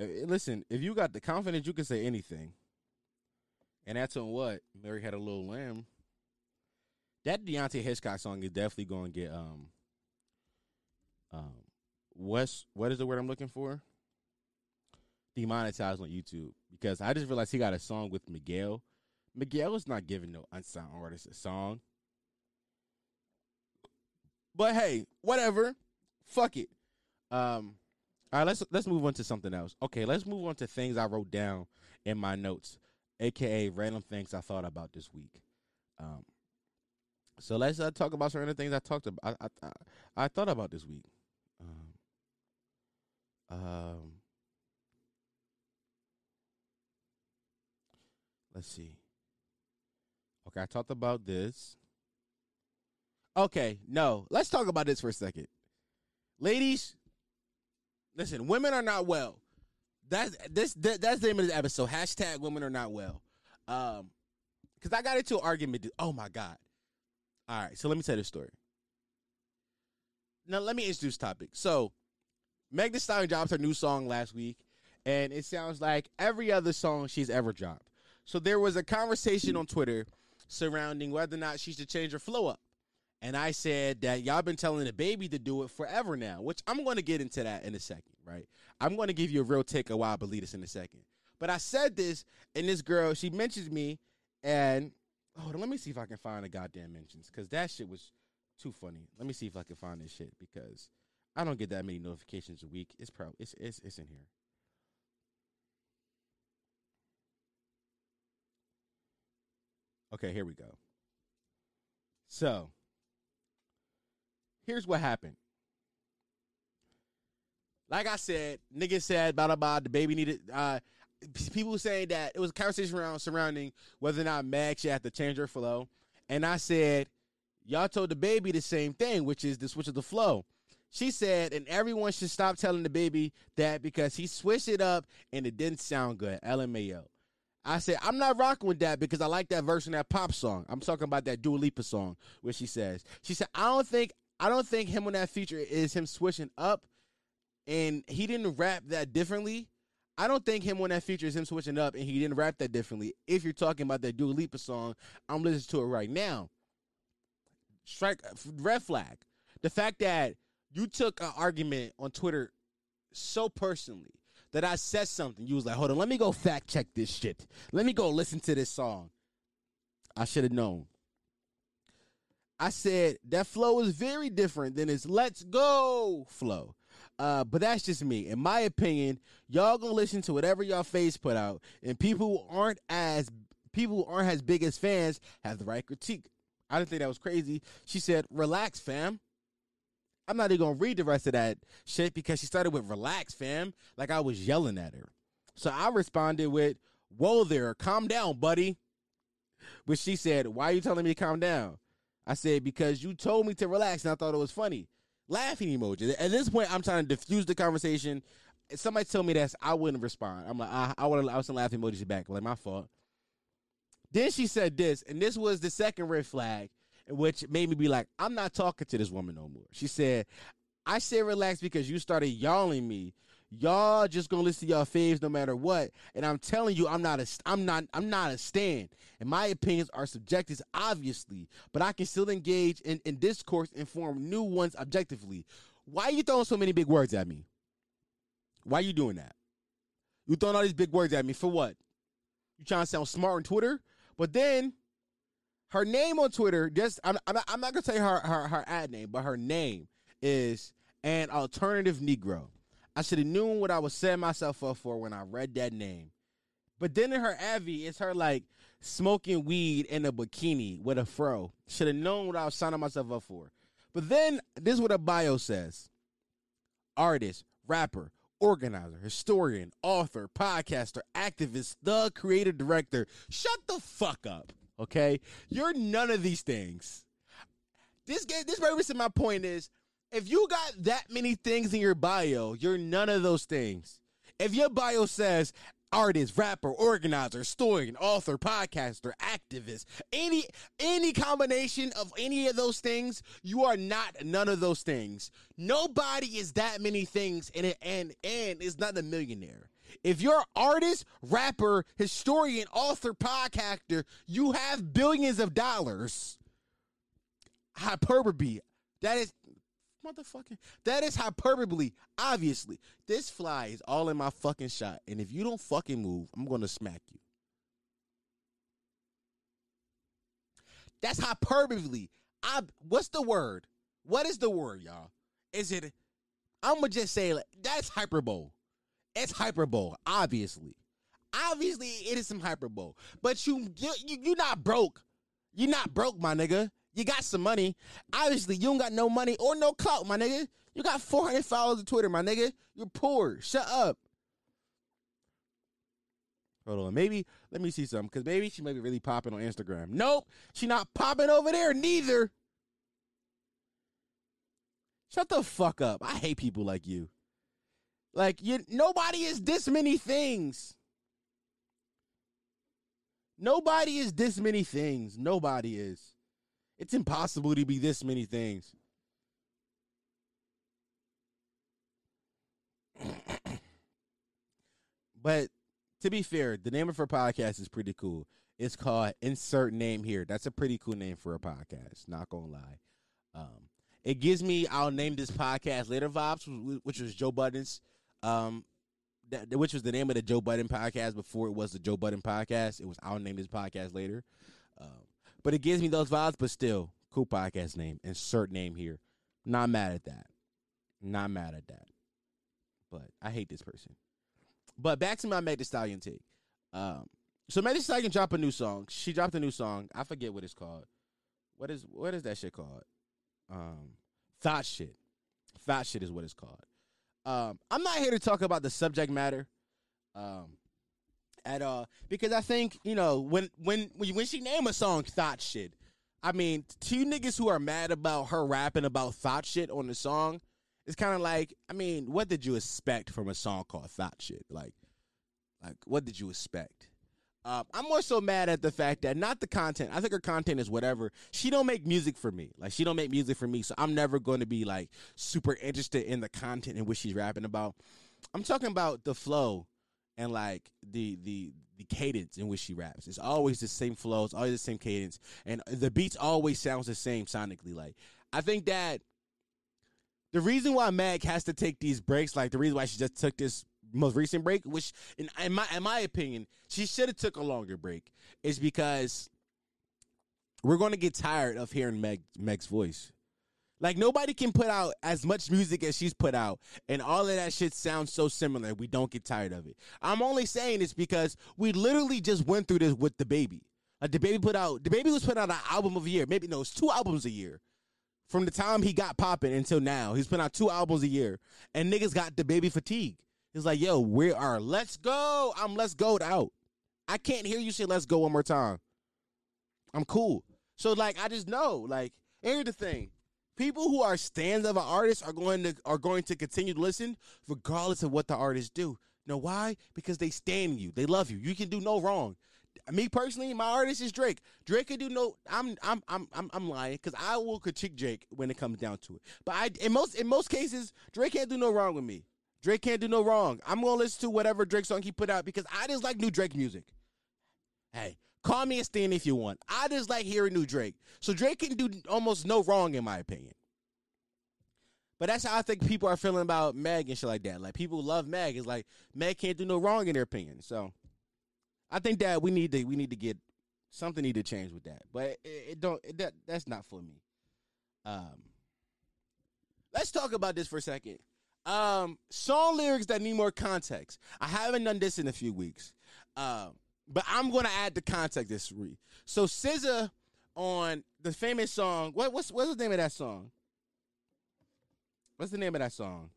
Uh, listen, if you got the confidence, you can say anything. And that's on what? Mary had a little lamb that Deante' Hitchcock song is definitely going to get um um what's what is the word I'm looking for? Demonetized on YouTube because I just realized he got a song with Miguel. Miguel is not giving no unsigned artist a song. But hey, whatever. Fuck it. Um all right, let's let's move on to something else. Okay, let's move on to things I wrote down in my notes, aka random things I thought about this week. Um so let's uh, talk about certain things I talked about. I, I, I, thought about this week. Um, um, let's see. Okay, I talked about this. Okay, no, let's talk about this for a second, ladies. Listen, women are not well. That's this. That, that's the name of this episode. Hashtag women are not well. Um, because I got into an argument. Oh my god! All right, so let me tell the story. Now let me introduce topic. So, Meg Thee Stallion dropped her new song last week, and it sounds like every other song she's ever dropped. So there was a conversation on Twitter surrounding whether or not she should change her flow up. And I said that y'all been telling the baby to do it forever now, which I'm going to get into that in a second, right? I'm going to give you a real take of why I believe this in a second. But I said this, and this girl, she mentions me, and hold on, let me see if I can find the goddamn mentions, because that shit was too funny. Let me see if I can find this shit, because I don't get that many notifications a week. It's probably it's it's, it's in here. Okay, here we go. So, here's what happened. Like I said, niggas said blah blah. The baby needed. Uh, people saying that it was a conversation around surrounding whether or not Meg should have to change her flow, and I said, y'all told the baby the same thing, which is the switch of the flow. She said, and everyone should stop telling the baby that because he switched it up and it didn't sound good. LMAO. I said, I'm not rocking with that because I like that verse in that pop song. I'm talking about that Dua Lipa song where she says, she said, I don't think, I don't think him on that feature is him switching up and he didn't rap that differently. I don't think him on that feature is him switching up and he didn't rap that differently. If you're talking about that Dua Lipa song, I'm listening to it right now. Strike, red flag. The fact that you took an argument on Twitter so personally that I said something. You was like, hold on, let me go fact check this shit. Let me go listen to this song. I should have known. I said that flow is very different than his let's go flow. Uh, but that's just me. In my opinion, y'all gonna listen to whatever y'all face put out, and people who aren't as people who aren't as big as fans have the right critique. I didn't think that was crazy. She said, "Relax, fam." I'm not even gonna read the rest of that shit because she started with relax, fam. Like I was yelling at her. So I responded with, Whoa there, calm down, buddy. But she said, Why are you telling me to calm down? I said, Because you told me to relax and I thought it was funny. Laughing emoji. At this point, I'm trying to diffuse the conversation. If somebody told me that, I wouldn't respond. I'm like, I, I would I was laughing emojis back. Like, my fault. Then she said this, and this was the second red flag which made me be like, I'm not talking to this woman no more. She said, I said relax because you started yawling me. Y'all just gonna listen to y'all faves no matter what. And I'm telling you, I'm not a I'm not I'm not a stan. And my opinions are subjective, obviously, but I can still engage in, in discourse and form new ones objectively. Why are you throwing so many big words at me? Why are you doing that? You throwing all these big words at me for what? You trying to sound smart on Twitter? But then her name on Twitter, just I'm, I'm, not, I'm not gonna say her, her her ad name, but her name is an alternative Negro. I should have known what I was setting myself up for when I read that name. But then in her Avi, it's her like smoking weed in a bikini with a fro. Should have known what I was signing myself up for. But then this is what a bio says: artist, rapper, organizer, historian, author, podcaster, activist, the creative director. Shut the fuck up. Okay, you're none of these things. This game, this purpose my point is, if you got that many things in your bio, you're none of those things. If your bio says artist, rapper, organizer, historian, author, podcaster, activist, any any combination of any of those things, you are not none of those things. Nobody is that many things and and and is not a millionaire. If you're artist, rapper, historian, author, podcaster, you have billions of dollars. Hyperbole. That is motherfucking that is hyperbole. Obviously. This fly is all in my fucking shot. And if you don't fucking move, I'm gonna smack you. That's hyperbole. I what's the word? What is the word, y'all? Is it I'm gonna just say like, that's hyperbole. It's hyperbole, obviously. Obviously, it is some hyperbole. But you, you, you, are not broke. You're not broke, my nigga. You got some money. Obviously, you don't got no money or no clout, my nigga. You got 400 followers on Twitter, my nigga. You're poor. Shut up. Hold on. Maybe, let me see something. Because maybe she might be really popping on Instagram. Nope. She not popping over there neither. Shut the fuck up. I hate people like you. Like you nobody is this many things. Nobody is this many things. Nobody is. It's impossible to be this many things. *coughs* but to be fair, the name of her podcast is pretty cool. It's called Insert Name Here. That's a pretty cool name for a podcast. Not gonna lie. Um, it gives me I'll name this podcast later vibes, which was Joe Budden's. Um, that, which was the name of the Joe Budden podcast before it was the Joe Budden podcast. It was I'll name this podcast later. Um, but it gives me those vibes. But still, cool podcast name. Insert name here. Not mad at that. Not mad at that. But I hate this person. But back to my Meg Thee Stallion take. Um, so Meg Thee Stallion dropped a new song. She dropped a new song. I forget what it's called. What is what is that shit called? Um, Thot Shit. Thot Shit is what it's called. Um, I'm not here to talk about the subject matter, um, at all because I think you know when when when she name a song Thot Shit. I mean, two niggas who are mad about her rapping about thought shit on the song, it's kind of like, I mean, what did you expect from a song called Thot Shit? Like, like what did you expect? Uh, I'm more so mad at the fact that not the content. I think her content is whatever. She don't make music for me. Like she don't make music for me, so I'm never going to be like super interested in the content in which she's rapping about. I'm talking about the flow and like the the the cadence in which she raps. It's always the same flow. It's always the same cadence, and the beats always sounds the same sonically. Like I think that the reason why Meg has to take these breaks, like the reason why she just took this most recent break, which in, in my in my opinion, she should have took a longer break, is because we're going to get tired of hearing Meg Meg's voice. Like nobody can put out as much music as she's put out, and all of that shit sounds so similar. We don't get tired of it. I'm only saying this because we literally just went through this with the baby. Like the baby put out, the baby was putting out an album of a year. Maybe no, it's two albums a year from the time he got popping until now. He's put out two albums a year, and niggas got the baby fatigue. It's like, yo, we are let's go. I'm let's go out. I can't hear you say let's go one more time. I'm cool. So like, I just know. Like, here's the thing: people who are stans of an artist are going to are going to continue to listen regardless of what the artists do. know why? Because they stand you. They love you. You can do no wrong. Me personally, my artist is Drake. Drake can do no. I'm I'm I'm I'm, I'm lying because I will critique Drake when it comes down to it. But I in most in most cases, Drake can't do no wrong with me. Drake can't do no wrong. I'm gonna listen to whatever Drake song he put out because I just like new Drake music. Hey, call me a stan if you want. I just like hearing new Drake. So Drake can do almost no wrong in my opinion. But that's how I think people are feeling about Meg and shit like that. Like people love Meg. It's like Meg can't do no wrong in their opinion. So I think that we need to we need to get something need to change with that. But it, it don't it, that that's not for me. Um, let's talk about this for a second. Um, song lyrics that need more context. I haven't done this in a few weeks. Um, but I'm gonna add the context this week. So SZA on the famous song. What what's what's the name of that song? What's the name of that song?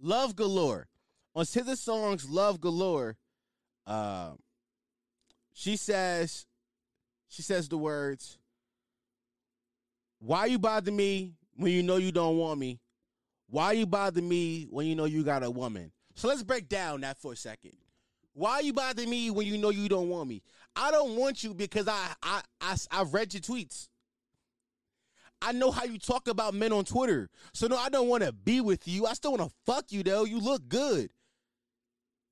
Love Galore. On SZA songs Love Galore, uh, she says she says the words, Why you bother me when you know you don't want me? Why you bother me when you know you got a woman? So let's break down that for a second. Why you bother me when you know you don't want me? I don't want you because I I I I've read your tweets. I know how you talk about men on Twitter. So no, I don't want to be with you. I still want to fuck you though. You look good.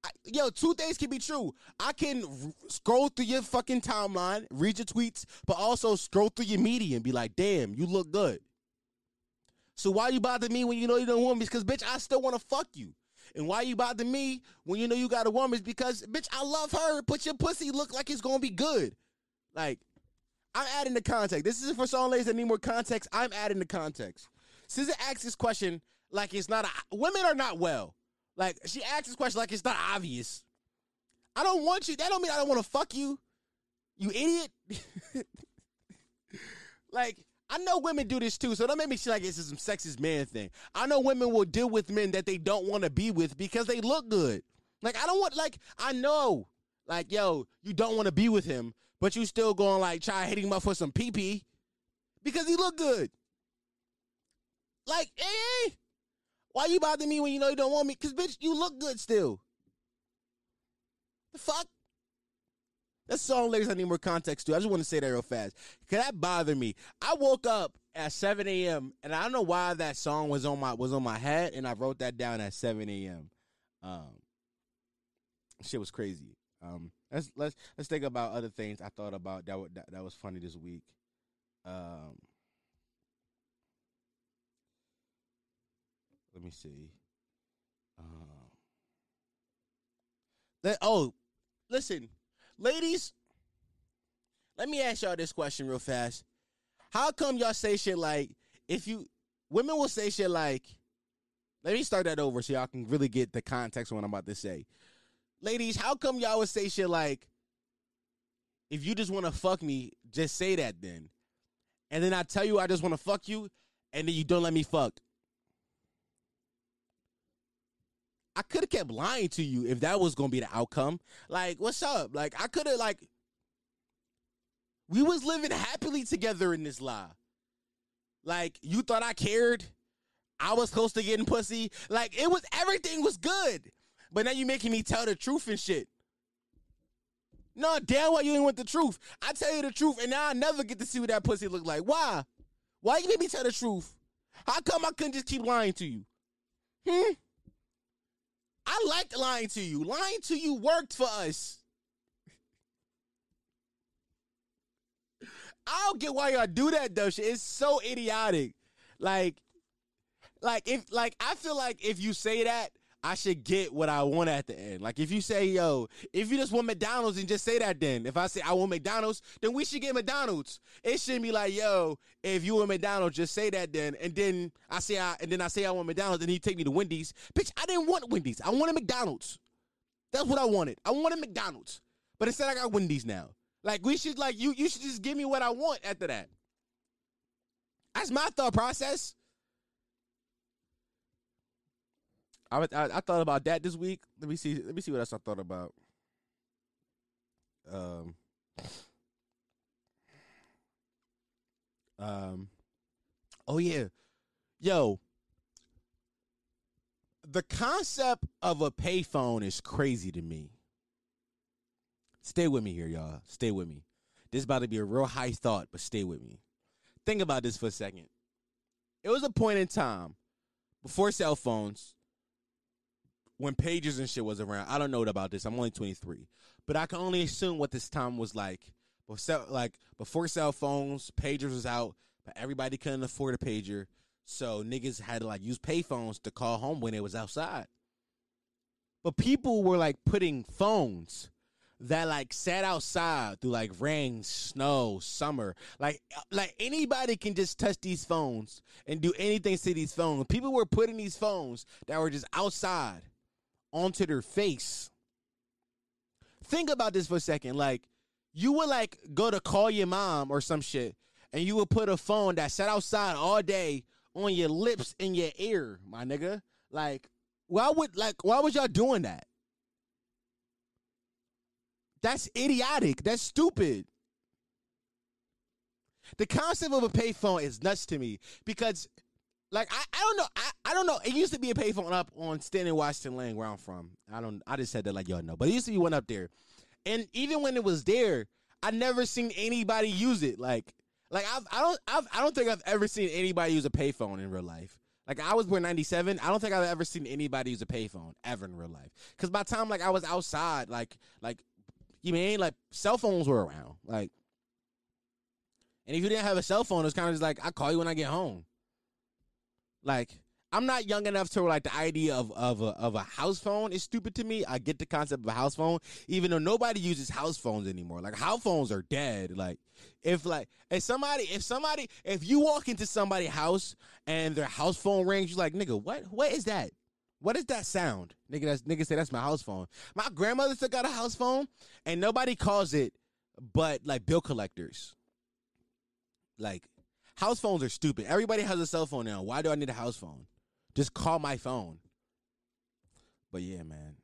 I, yo, two things can be true. I can r- scroll through your fucking timeline, read your tweets, but also scroll through your media and be like, damn, you look good. So why you bother me when you know you don't want me? Because bitch, I still want to fuck you. And why you bother me when you know you got a woman? Is because bitch, I love her, but your pussy look like it's gonna be good. Like, I'm adding the context. This isn't for song ladies that need more context. I'm adding the context. SZA asks this question like it's not. A, women are not well. Like she asks this question like it's not obvious. I don't want you. That don't mean I don't want to fuck you. You idiot. *laughs* like I know women do this too, so don't make me feel like it's some sexist man thing. I know women will deal with men that they don't want to be with because they look good. Like I don't want like I know like yo you don't want to be with him, but you still going like try hitting him up for some pee pee because he look good. Like, hey, why you bother me when you know you don't want me? Cause bitch, you look good still. The fuck? That song lyrics I need more context to. I just want to say that real fast. Cause that bothered me. I woke up at 7 a.m. and I don't know why that song was on my was on my head, and I wrote that down at 7 a.m. Um, shit was crazy. Um, let's let's let's think about other things I thought about that that, that was funny this week. Um, let me see. Um, let, oh, listen, ladies. Let me ask y'all this question real fast. How come y'all say shit like if you women will say shit like let me start that over so y'all can really get the context of what I'm about to say. Ladies, how come y'all would say shit like if you just want to fuck me, just say that then. And then I tell you I just want to fuck you and then you don't let me fuck. I could have kept lying to you if that was to be the outcome. Like, what's up? Like I could have like we was living happily together in this lie. Like you thought I cared. I was close to getting pussy. Like it was everything was good. But now you making me tell the truth and shit. No, damn why you ain't want the truth. I tell you the truth, and now I never get to see what that pussy look like. Why? Why you make me tell the truth? How come I couldn't just keep lying to you? Hmm? I liked lying to you. Lying to you worked for us. I don't get why y'all do that though. Shit, it's so idiotic. Like, like if like I feel like if you say that, I should get what I want at the end. Like if you say, yo, if you just want McDonald's and just say that then. If I say I want McDonald's, then we should get McDonald's. It shouldn't be like, yo, if you want McDonald's, just say that then. And then I say I and then I say I want McDonald's and he take me to Wendy's. Bitch, I didn't want Wendy's. I wanted McDonald's. That's what I wanted. I wanted McDonald's. But instead I got Wendy's now. Like we should like you you should just give me what I want after that. That's my thought process. I, I I thought about that this week. Let me see. Let me see what else I thought about. Um. Um. Oh yeah, yo. The concept of a payphone is crazy to me. Stay with me here, y'all. Stay with me. This is about to be a real high thought, but stay with me. Think about this for a second. It was a point in time before cell phones when pages and shit was around. I don't know about this. I'm only 23, but I can only assume what this time was like. Before, like before cell phones, pagers was out, but everybody couldn't afford a pager, so niggas had to like use payphones to call home when it was outside. But people were like putting phones that like sat outside through like rain, snow, summer. Like uh, like anybody can just touch these phones and do anything to these phones. People were putting these phones that were just outside onto their face. Think about this for a second. Like you would like go to call your mom or some shit, and you would put a phone that sat outside all day on your lips and your ear, my nigga. Like, why would like why was y'all doing that? That's idiotic. That's stupid. The concept of a payphone is nuts to me because, like, I, I don't know. I, I don't know. It used to be a payphone up on Stanley Washington Lane where I'm from. I don't. I just said that like y'all know, but it used to be one up there. And even when it was there, I never seen anybody use it. Like, like I've, I don't. I've, I don't think I've ever seen anybody use a payphone in real life. Like I was born '97. I don't think I've ever seen anybody use a payphone ever in real life. Because by the time like I was outside, like like you mean like cell phones were around. Like, and if you didn't have a cell phone, it's kind of just like I call you when I get home. Like I'm not young enough to like the idea of of a, of a house phone is stupid to me. I get the concept of a house phone, even though nobody uses house phones anymore. Like house phones are dead. Like if like if somebody if somebody if you walk into somebody's house and their house phone rings, you're like nigga, what what is that? What is that sound? Nigga, that's nigga say that's my house phone. My grandmother still got a house phone and nobody calls it but like bill collectors. Like house phones are stupid. Everybody has a cell phone now. Why do I need a house phone? Just call my phone. But yeah, man.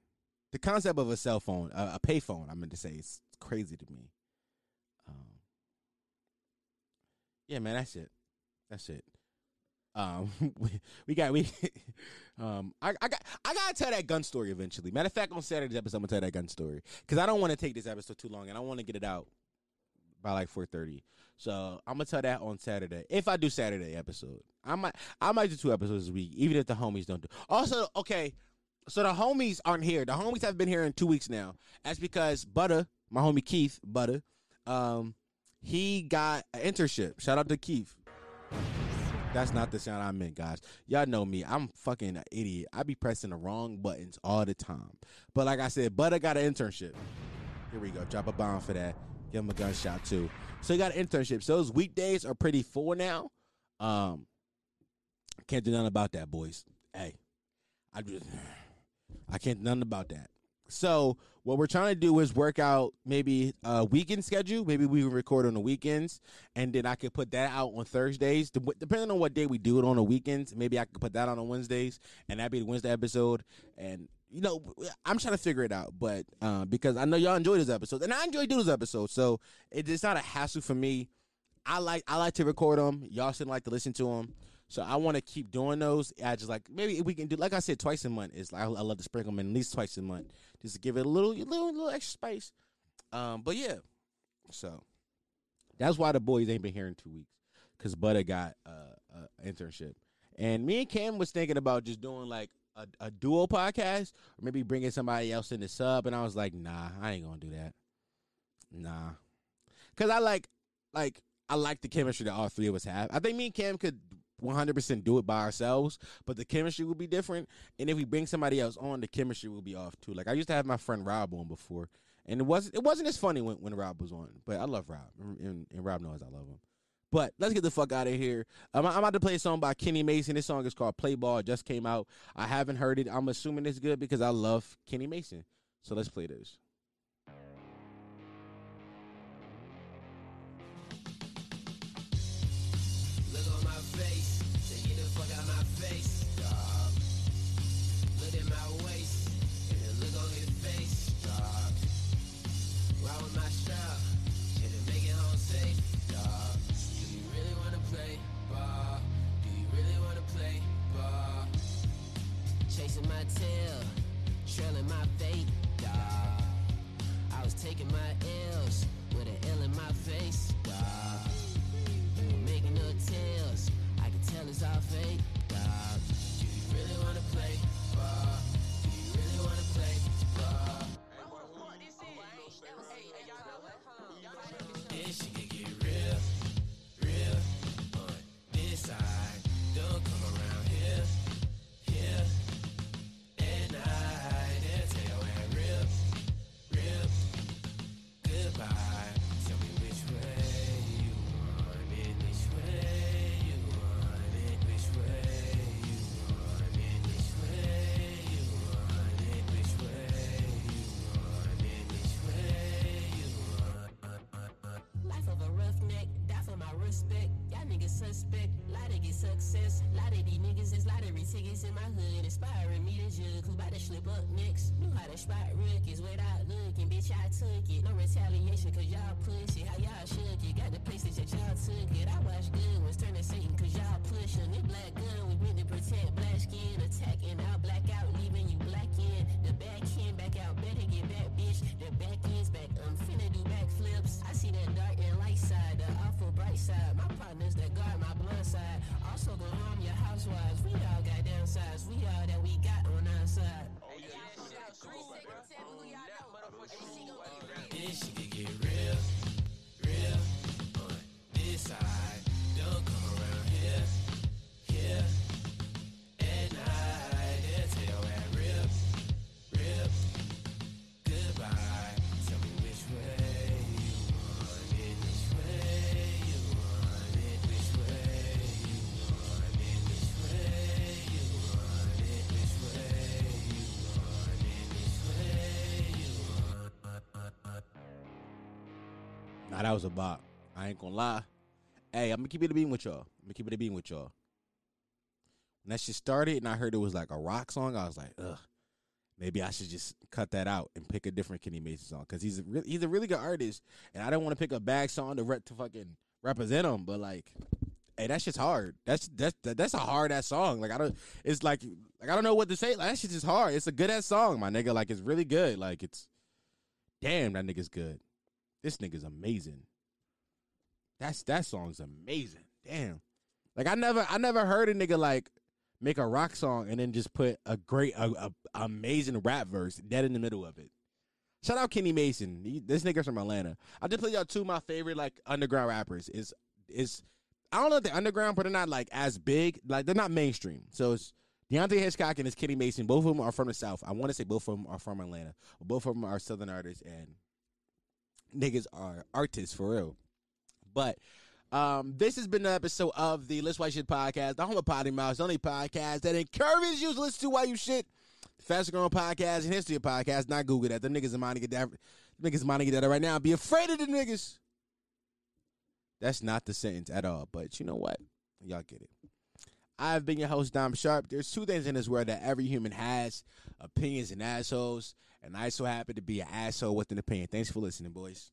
The concept of a cell phone, a, a pay phone, I meant to say, it's crazy to me. Um, yeah, man, that's it. That's it. Um, *laughs* we, we got we, *laughs* um, I, I got I gotta tell that gun story eventually. Matter of fact, on Saturday's episode, I'm gonna tell that gun story because I don't want to take this episode too long, and I want to get it out by like 4:30. So I'm gonna tell that on Saturday. If I do Saturday episode, I might I might do two episodes a week, even if the homies don't do. Also, okay, so the homies aren't here. The homies have been here in two weeks now. That's because Butter, my homie Keith Butter, um, he got an internship. Shout out to Keith. That's not the sound I meant, guys. Y'all know me. I'm fucking an idiot. I be pressing the wrong buttons all the time. But like I said, Butter got an internship. Here we go. Drop a bomb for that. Give him a gunshot too. So he got an internship. So those weekdays are pretty full now. Um, can't do nothing about that, boys. Hey, I just I can't do nothing about that. So what we're trying to do is work out maybe a weekend schedule. Maybe we record on the weekends, and then I could put that out on Thursdays. Depending on what day we do it on the weekends, maybe I could put that on on Wednesdays, and that'd be the Wednesday episode. And you know, I'm trying to figure it out, but uh, because I know y'all enjoy this episode, and I enjoy doing this episode, so it, it's not a hassle for me. I like I like to record them. Y'all shouldn't like to listen to them. So I want to keep doing those. I just like maybe we can do like I said twice a month. Is like I, I love to sprinkle them in at least twice a month just to give it a little little little extra spice. Um, but yeah, so that's why the boys ain't been here in two weeks because Butter got uh, internship, and me and Cam was thinking about just doing like a, a duo podcast or maybe bringing somebody else in the sub, and I was like, nah, I ain't gonna do that. Nah, because I like like I like the chemistry that all three of us have. I think me and Cam could 100% do it by ourselves, but the chemistry will be different. And if we bring somebody else on, the chemistry will be off too. Like I used to have my friend Rob on before, and it wasn't it wasn't as funny when, when Rob was on. But I love Rob, and, and Rob knows I love him. But let's get the fuck out of here. I'm, I'm about to play a song by Kenny Mason. This song is called Play Ball. It just came out. I haven't heard it. I'm assuming it's good because I love Kenny Mason. So let's play this. This Nah, that was a bop. I ain't gonna lie. Hey, I'm gonna keep it a beam with y'all. I'm gonna keep it a beam with y'all. When that shit started and I heard it was like a rock song, I was like, ugh. Maybe I should just cut that out and pick a different Kenny Mason song because he's a re- he's a really good artist, and I don't want to pick a bad song to rep to fucking represent him. But like, hey, that shit's hard. That's that's that's a hard ass song. Like I don't, it's like like I don't know what to say. Like that shit's just hard. It's a good ass song, my nigga. Like it's really good. Like it's, damn, that nigga's good. This nigga's amazing. That's that song's amazing. Damn. Like I never I never heard a nigga like make a rock song and then just put a great a, a amazing rap verse dead in the middle of it. Shout out Kenny Mason. He, this nigga's from Atlanta. I just play y'all two of my favorite like underground rappers. Is is I don't know if they're underground, but they're not like as big. Like they're not mainstream. So it's Deante' Hitchcock and it's Kenny Mason. Both of them are from the South. I want to say both of them are from Atlanta. Both of them are Southern artists and niggas are artists for real. But um, this has been an episode of the Let's White Shit podcast, the home of Potty Mouse, only podcast that encourages you to listen to why you shit. Fastest growing podcast in history of podcasts. Not Google that. The niggas are minding get that. Niggas are minding get that right now. Be afraid of the niggas. That's not the sentence at all. But you know what? Y'all get it. I've been your host, Dom Sharpe. There's two things in this world that every human has opinions and assholes. And I so happen to be an asshole with an opinion. Thanks for listening, boys.